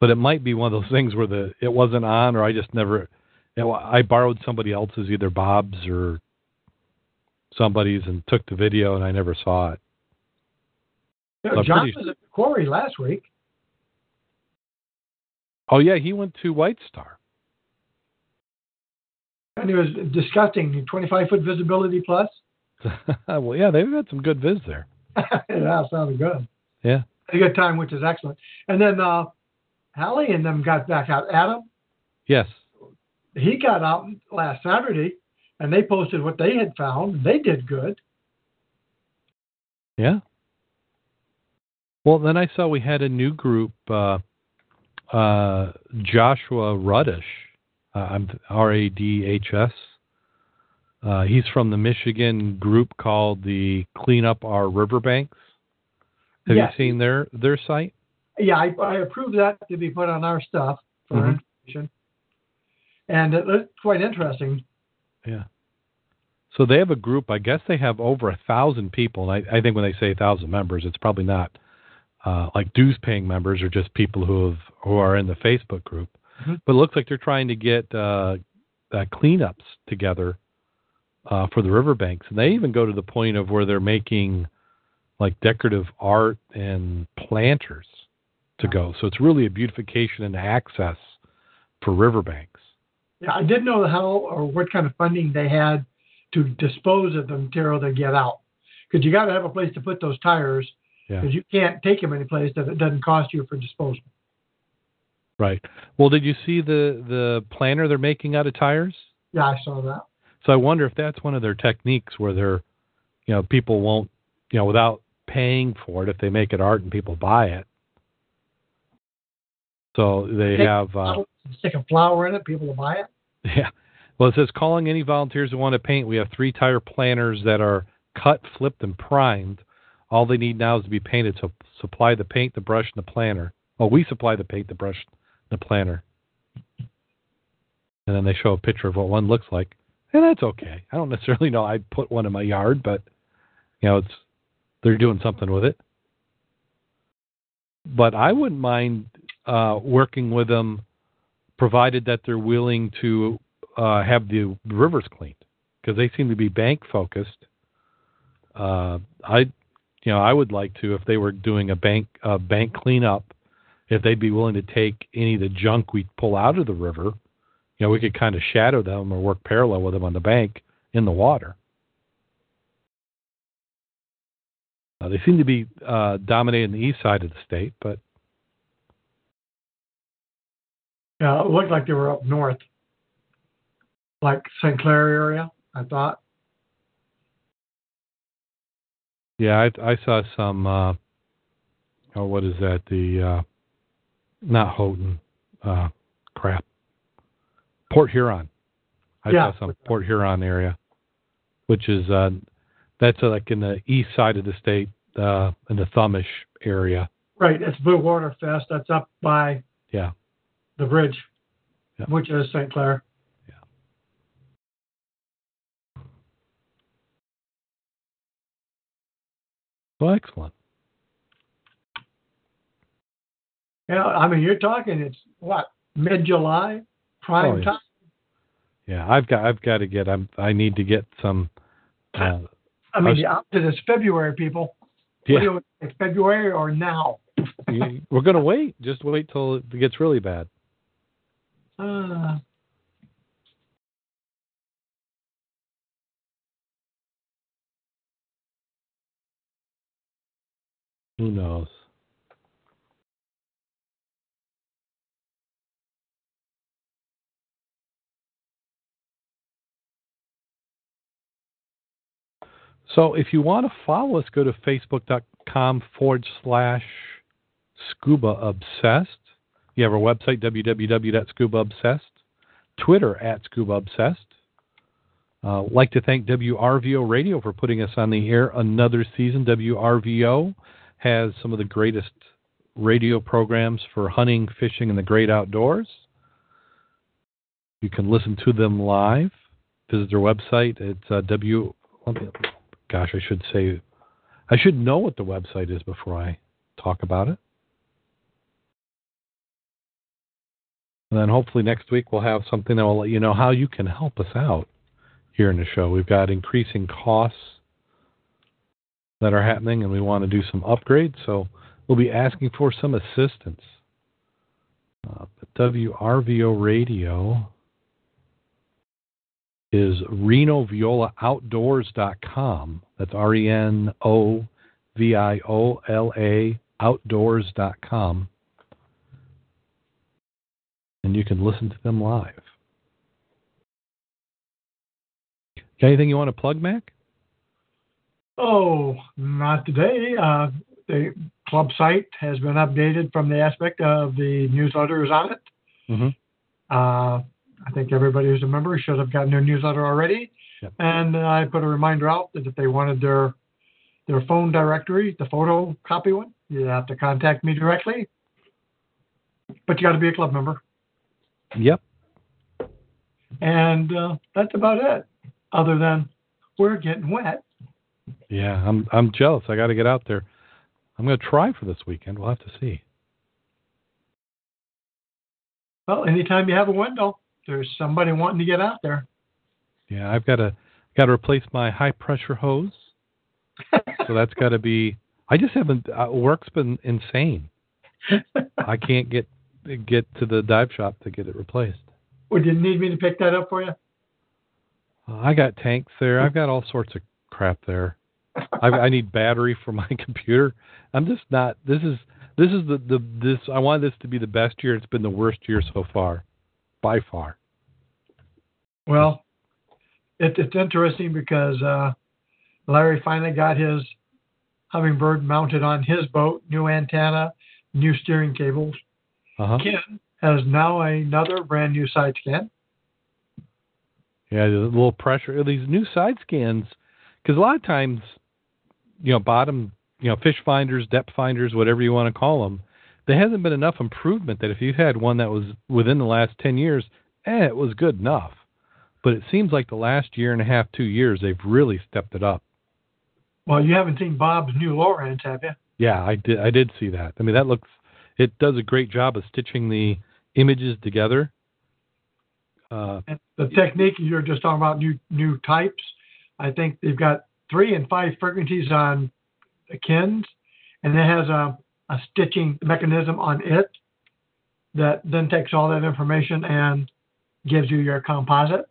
but it might be one of those things where the it wasn't on, or I just never. I borrowed somebody else's, either Bob's or somebody's, and took the video, and I never saw it. I'm John pretty- was at the quarry last week. Oh yeah, he went to White Star. And it was disgusting. 25 foot visibility plus. well, yeah, they've had some good viz there. yeah, sounded good. Yeah. A good time, which is excellent. And then uh, Hallie and them got back out. Adam, Yes. He got out last Saturday, and they posted what they had found. They did good. Yeah. Well, then I saw we had a new group, uh, uh, Joshua Ruddish, uh, I'm R A D H S. Uh, he's from the Michigan group called the Clean Up Our Riverbanks. Have Yes. you seen their their site? Yeah, I, I approved that to be put on our stuff for Mhm. information. And it looked quite interesting. Yeah. So they have a group. I guess they have over a thousand people. And I, I think when they say a thousand members, it's probably not uh, like dues paying members or just people who have who are in the Facebook group. Mhm. But it looks like they're trying to get uh, uh, cleanups together uh, for the riverbanks, and they even go to the point of where they're making like decorative art and planters to go. So it's really a beautification and access for riverbanks. Yeah, I didn't know how or what kind of funding they had to dispose of the material they get out. Because you got to have a place to put those tires. Yeah. Because you can't take them any place that it doesn't cost you for disposal. Right. Well, did you see the the planter they're making out of tires? Yeah, I saw that. So I wonder if that's one of their techniques where they're, you know, people won't, you know, without paying for it, if they make it art and people buy it, So they Take have. Uh, Stick a flower in it, people will buy it. Yeah. Well, it says calling any volunteers who want to paint. We have three tire planners that are cut, flipped, and primed. All they need now is to be painted. So supply the paint, the brush, and the planner. Oh, we supply the paint, the brush, and the planner. And then they show a picture of what one looks like. And that's okay. I don't necessarily know I'd put one in my yard, but you know, it's they're doing something with it. But I wouldn't mind uh, working with them, provided that they're willing to uh, have the rivers cleaned, because they seem to be bank focused. Uh, I, you know, I would like to if they were doing a bank bank cleanup, if they'd be willing to take any of the junk we pull out of the river. You know, we could kind of shadow them or work parallel with them on the bank in the water. Uh, they seem to be uh, dominating the east side of the state, but Yeah, it looked like they were up north, like St. Clair area. I thought. yeah, I, I saw some. Uh, oh, what is that? The uh, not Houghton, uh, crap, Port Huron. I Yeah. saw some Port Huron area, which is uh, that's uh, like in the east side of the state, uh, in the Thumbish area. Right, it's Blue Water Fest. That's up by Yeah. The bridge, Yeah. which is St. Clair. Yeah. Well, excellent. Yeah, I mean, you're talking. It's what mid July, prime Oh, yeah. time. Yeah, I've got I've got to get I'm I need to get some. Uh, I mean, the opposite is February, people. Yeah, you- it's February or now. we're gonna wait. Just wait till it gets really bad. Uh, Who knows? So if you want to follow us, go to facebook.com forward slash scuba obsessed. You have our website, www.scubaobsessed. Twitter at scuba obsessed. Uh, like to thank WRVO Radio for putting us on the air another season. WRVO has some of the greatest radio programs for hunting, fishing, and the great outdoors. You can listen to them live. Visit their website. It's uh, W. Gosh, I should say, I should know what the website is before I talk about it. And then hopefully next week we'll have something that will let you know how you can help us out here in the show. We've got increasing costs that are happening, and we want to do some upgrades. So we'll be asking for some assistance. Uh, WRVO Radio is RenoViolaOutdoors.com. That's R E N O V I O L A Outdoors.com. And you can listen to them live. Got anything you want to plug, Mac? oh, not today. Uh, the club site has been updated from the aspect of the newsletters on it. Mm-hmm. Uh, I think everybody who's a member should have gotten their newsletter already. Yep. And I put a reminder out that if they wanted their their phone directory, the photocopy one, you have to contact me directly. But you got to be a club member, Yep. and uh, that's about it. Other than we're getting wet. Yeah, I'm I'm jealous. I got to get out there. I'm going to try for this weekend. We'll have to see. Well, anytime you have a window, there's somebody wanting to get out there. Yeah, I've got to got to replace my high pressure hose. so that's got to be. I just haven't. Uh, work's been insane. I can't get get to the dive shop to get it replaced. Would you need me to pick that up for you? Uh, I got tanks there. I've got all sorts of crap there. I, I need battery for my computer. I'm just not. This is this is the the this. I want this to be the best year. It's been the worst year so far, by far. Well, it, it's interesting because uh, Larry finally got his Humminbird mounted on his boat, new antenna, new steering cables. Uh-huh. Ken has now another brand new side scan. Yeah, a little pressure. These new side scans, because a lot of times, you know, bottom, you know, fish finders, depth finders, whatever you want to call them, there hasn't been enough improvement that if you had one that was within the last 10 years, eh, it was good enough. But it seems like the last year and a half, two years, they've really stepped it up. Well, you haven't seen Bob's new Lowrance, have you? Yeah, I did. I did see that. I mean, that looks. It does a great job of stitching the images together. Uh, And the technique you're just talking about new new types. I think they've got three and five frequencies on the Kens, and it has a, a stitching mechanism on it that then takes all that information and gives you your composite.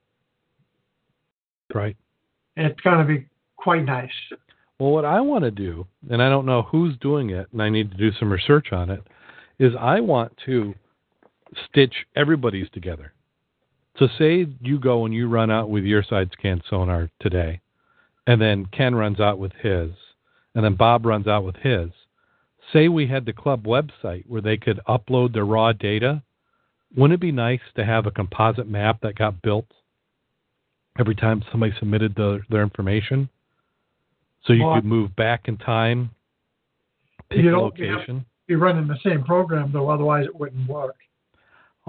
right. It's going to be quite nice. Well, what I want to do, and I don't know who's doing it, and I need to do some research on it, is I want to stitch everybody's together. So, say you go and you run out with your side scan sonar today, and then Ken runs out with his, and then Bob runs out with his. Say we had the club website where they could upload their raw data. Wouldn't it be nice to have a composite map that got built every time somebody submitted the, their information? So you Well, could move back in time, pick You a don't- location. You're running the same program, though, otherwise it wouldn't work.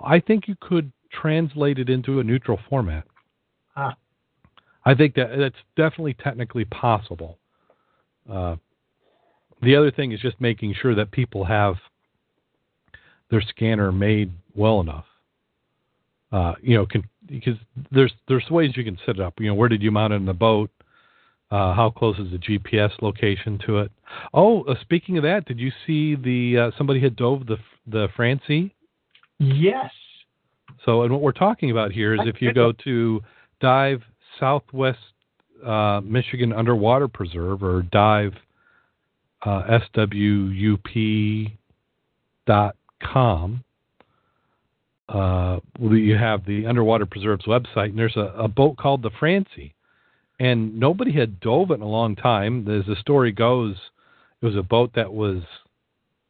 I think you could translate it into a neutral format. Ah. I think that that's definitely technically possible. Uh, the other thing is just making sure that people have their scanner made well enough. Uh, you know, can, because there's there's ways you can set it up. You know, where did you mount it in the boat? Uh, how close is the GPS location to it? Oh, uh, speaking of that, did you see the uh, somebody had dove the the Francie? Yes. So, and what we're talking about here is if you go to dive Southwest uh, Michigan Underwater Preserve or dive uh, swup.com, uh, you have the Underwater Preserves website, and there's a, a boat called the Francie. And nobody had dove it in a long time. As the story goes, it was a boat that was,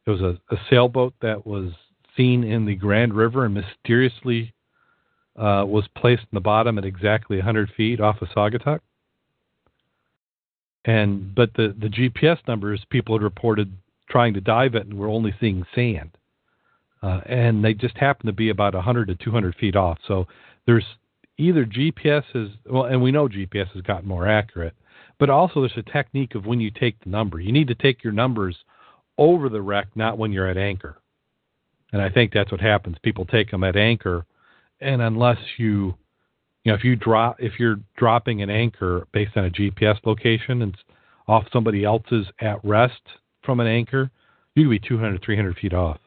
it was a, a sailboat that was seen in the Grand River and mysteriously uh, was placed in the bottom at exactly 100 feet off of Saugatuck. And but the the GPS numbers people had reported trying to dive it and were only seeing sand, uh, and they just happened to be about 100 to 200 feet off. So there's either GPS is well, and we know GPS has gotten more accurate, but also there's a technique of when you take the number. You need to take your numbers over the wreck, not when you're at anchor. And I think that's what happens. People take them at anchor, and unless you, you know, if you drop, if you're dropping an anchor based on a GPS location and it's off somebody else's at rest from an anchor, you could be 200, 300 feet off.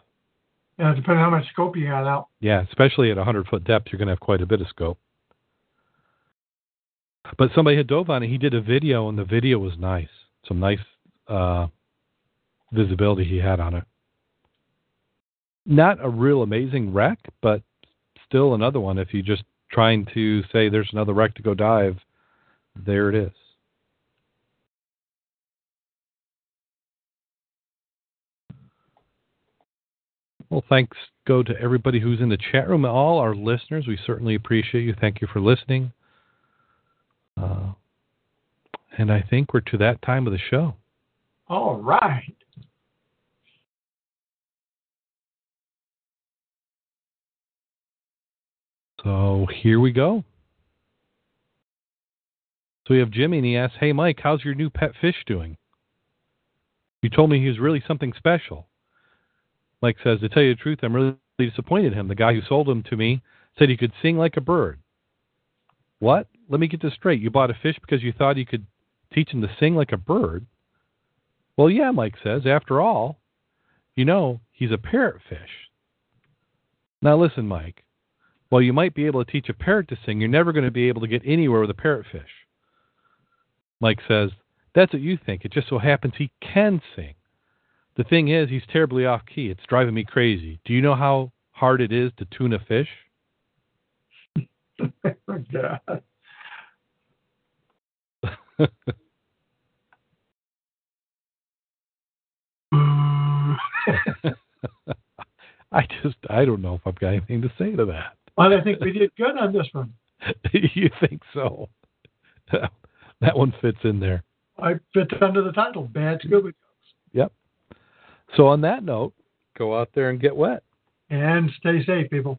Yeah, depending on how much scope you got out. Yeah, especially at 100 foot depth, you're going to have quite a bit of scope. But somebody had dove on it. He did a video, and the video was nice. Some nice uh, visibility he had on it. Not a real amazing wreck, but still another one. If you're just trying to say there's another wreck to go dive, there it is. Well, thanks go to everybody who's in the chat room, all our listeners. We certainly appreciate you. Thank you for listening. Uh, and I think we're to that time of the show. All right. So here we go. So we have Jimmy, and he asks, Hey, Mike, how's your new pet fish doing? You told me he was really something special. Mike says, To tell you the truth, I'm really disappointed in him. The guy who sold him to me said he could sing like a bird. What? Let me get this straight. You bought a fish because you thought you could teach him to sing like a bird? Well, yeah, Mike says. After all, you know, he's a parrot fish. Now, listen, Mike. While you might be able to teach a parrot to sing, you're never going to be able to get anywhere with a parrot fish. Mike says, That's what you think. It just so happens he can sing. The thing is, he's terribly off key. It's driving me crazy. Do you know how hard it is to tune a fish? Oh, God. Mm. I just I don't know if I've got anything to say to that. But I think we did good on this one. you think so? that one fits in there. I fit under the title, Bad Scuba Yep. So on that note, go out there and get wet. And stay safe, people.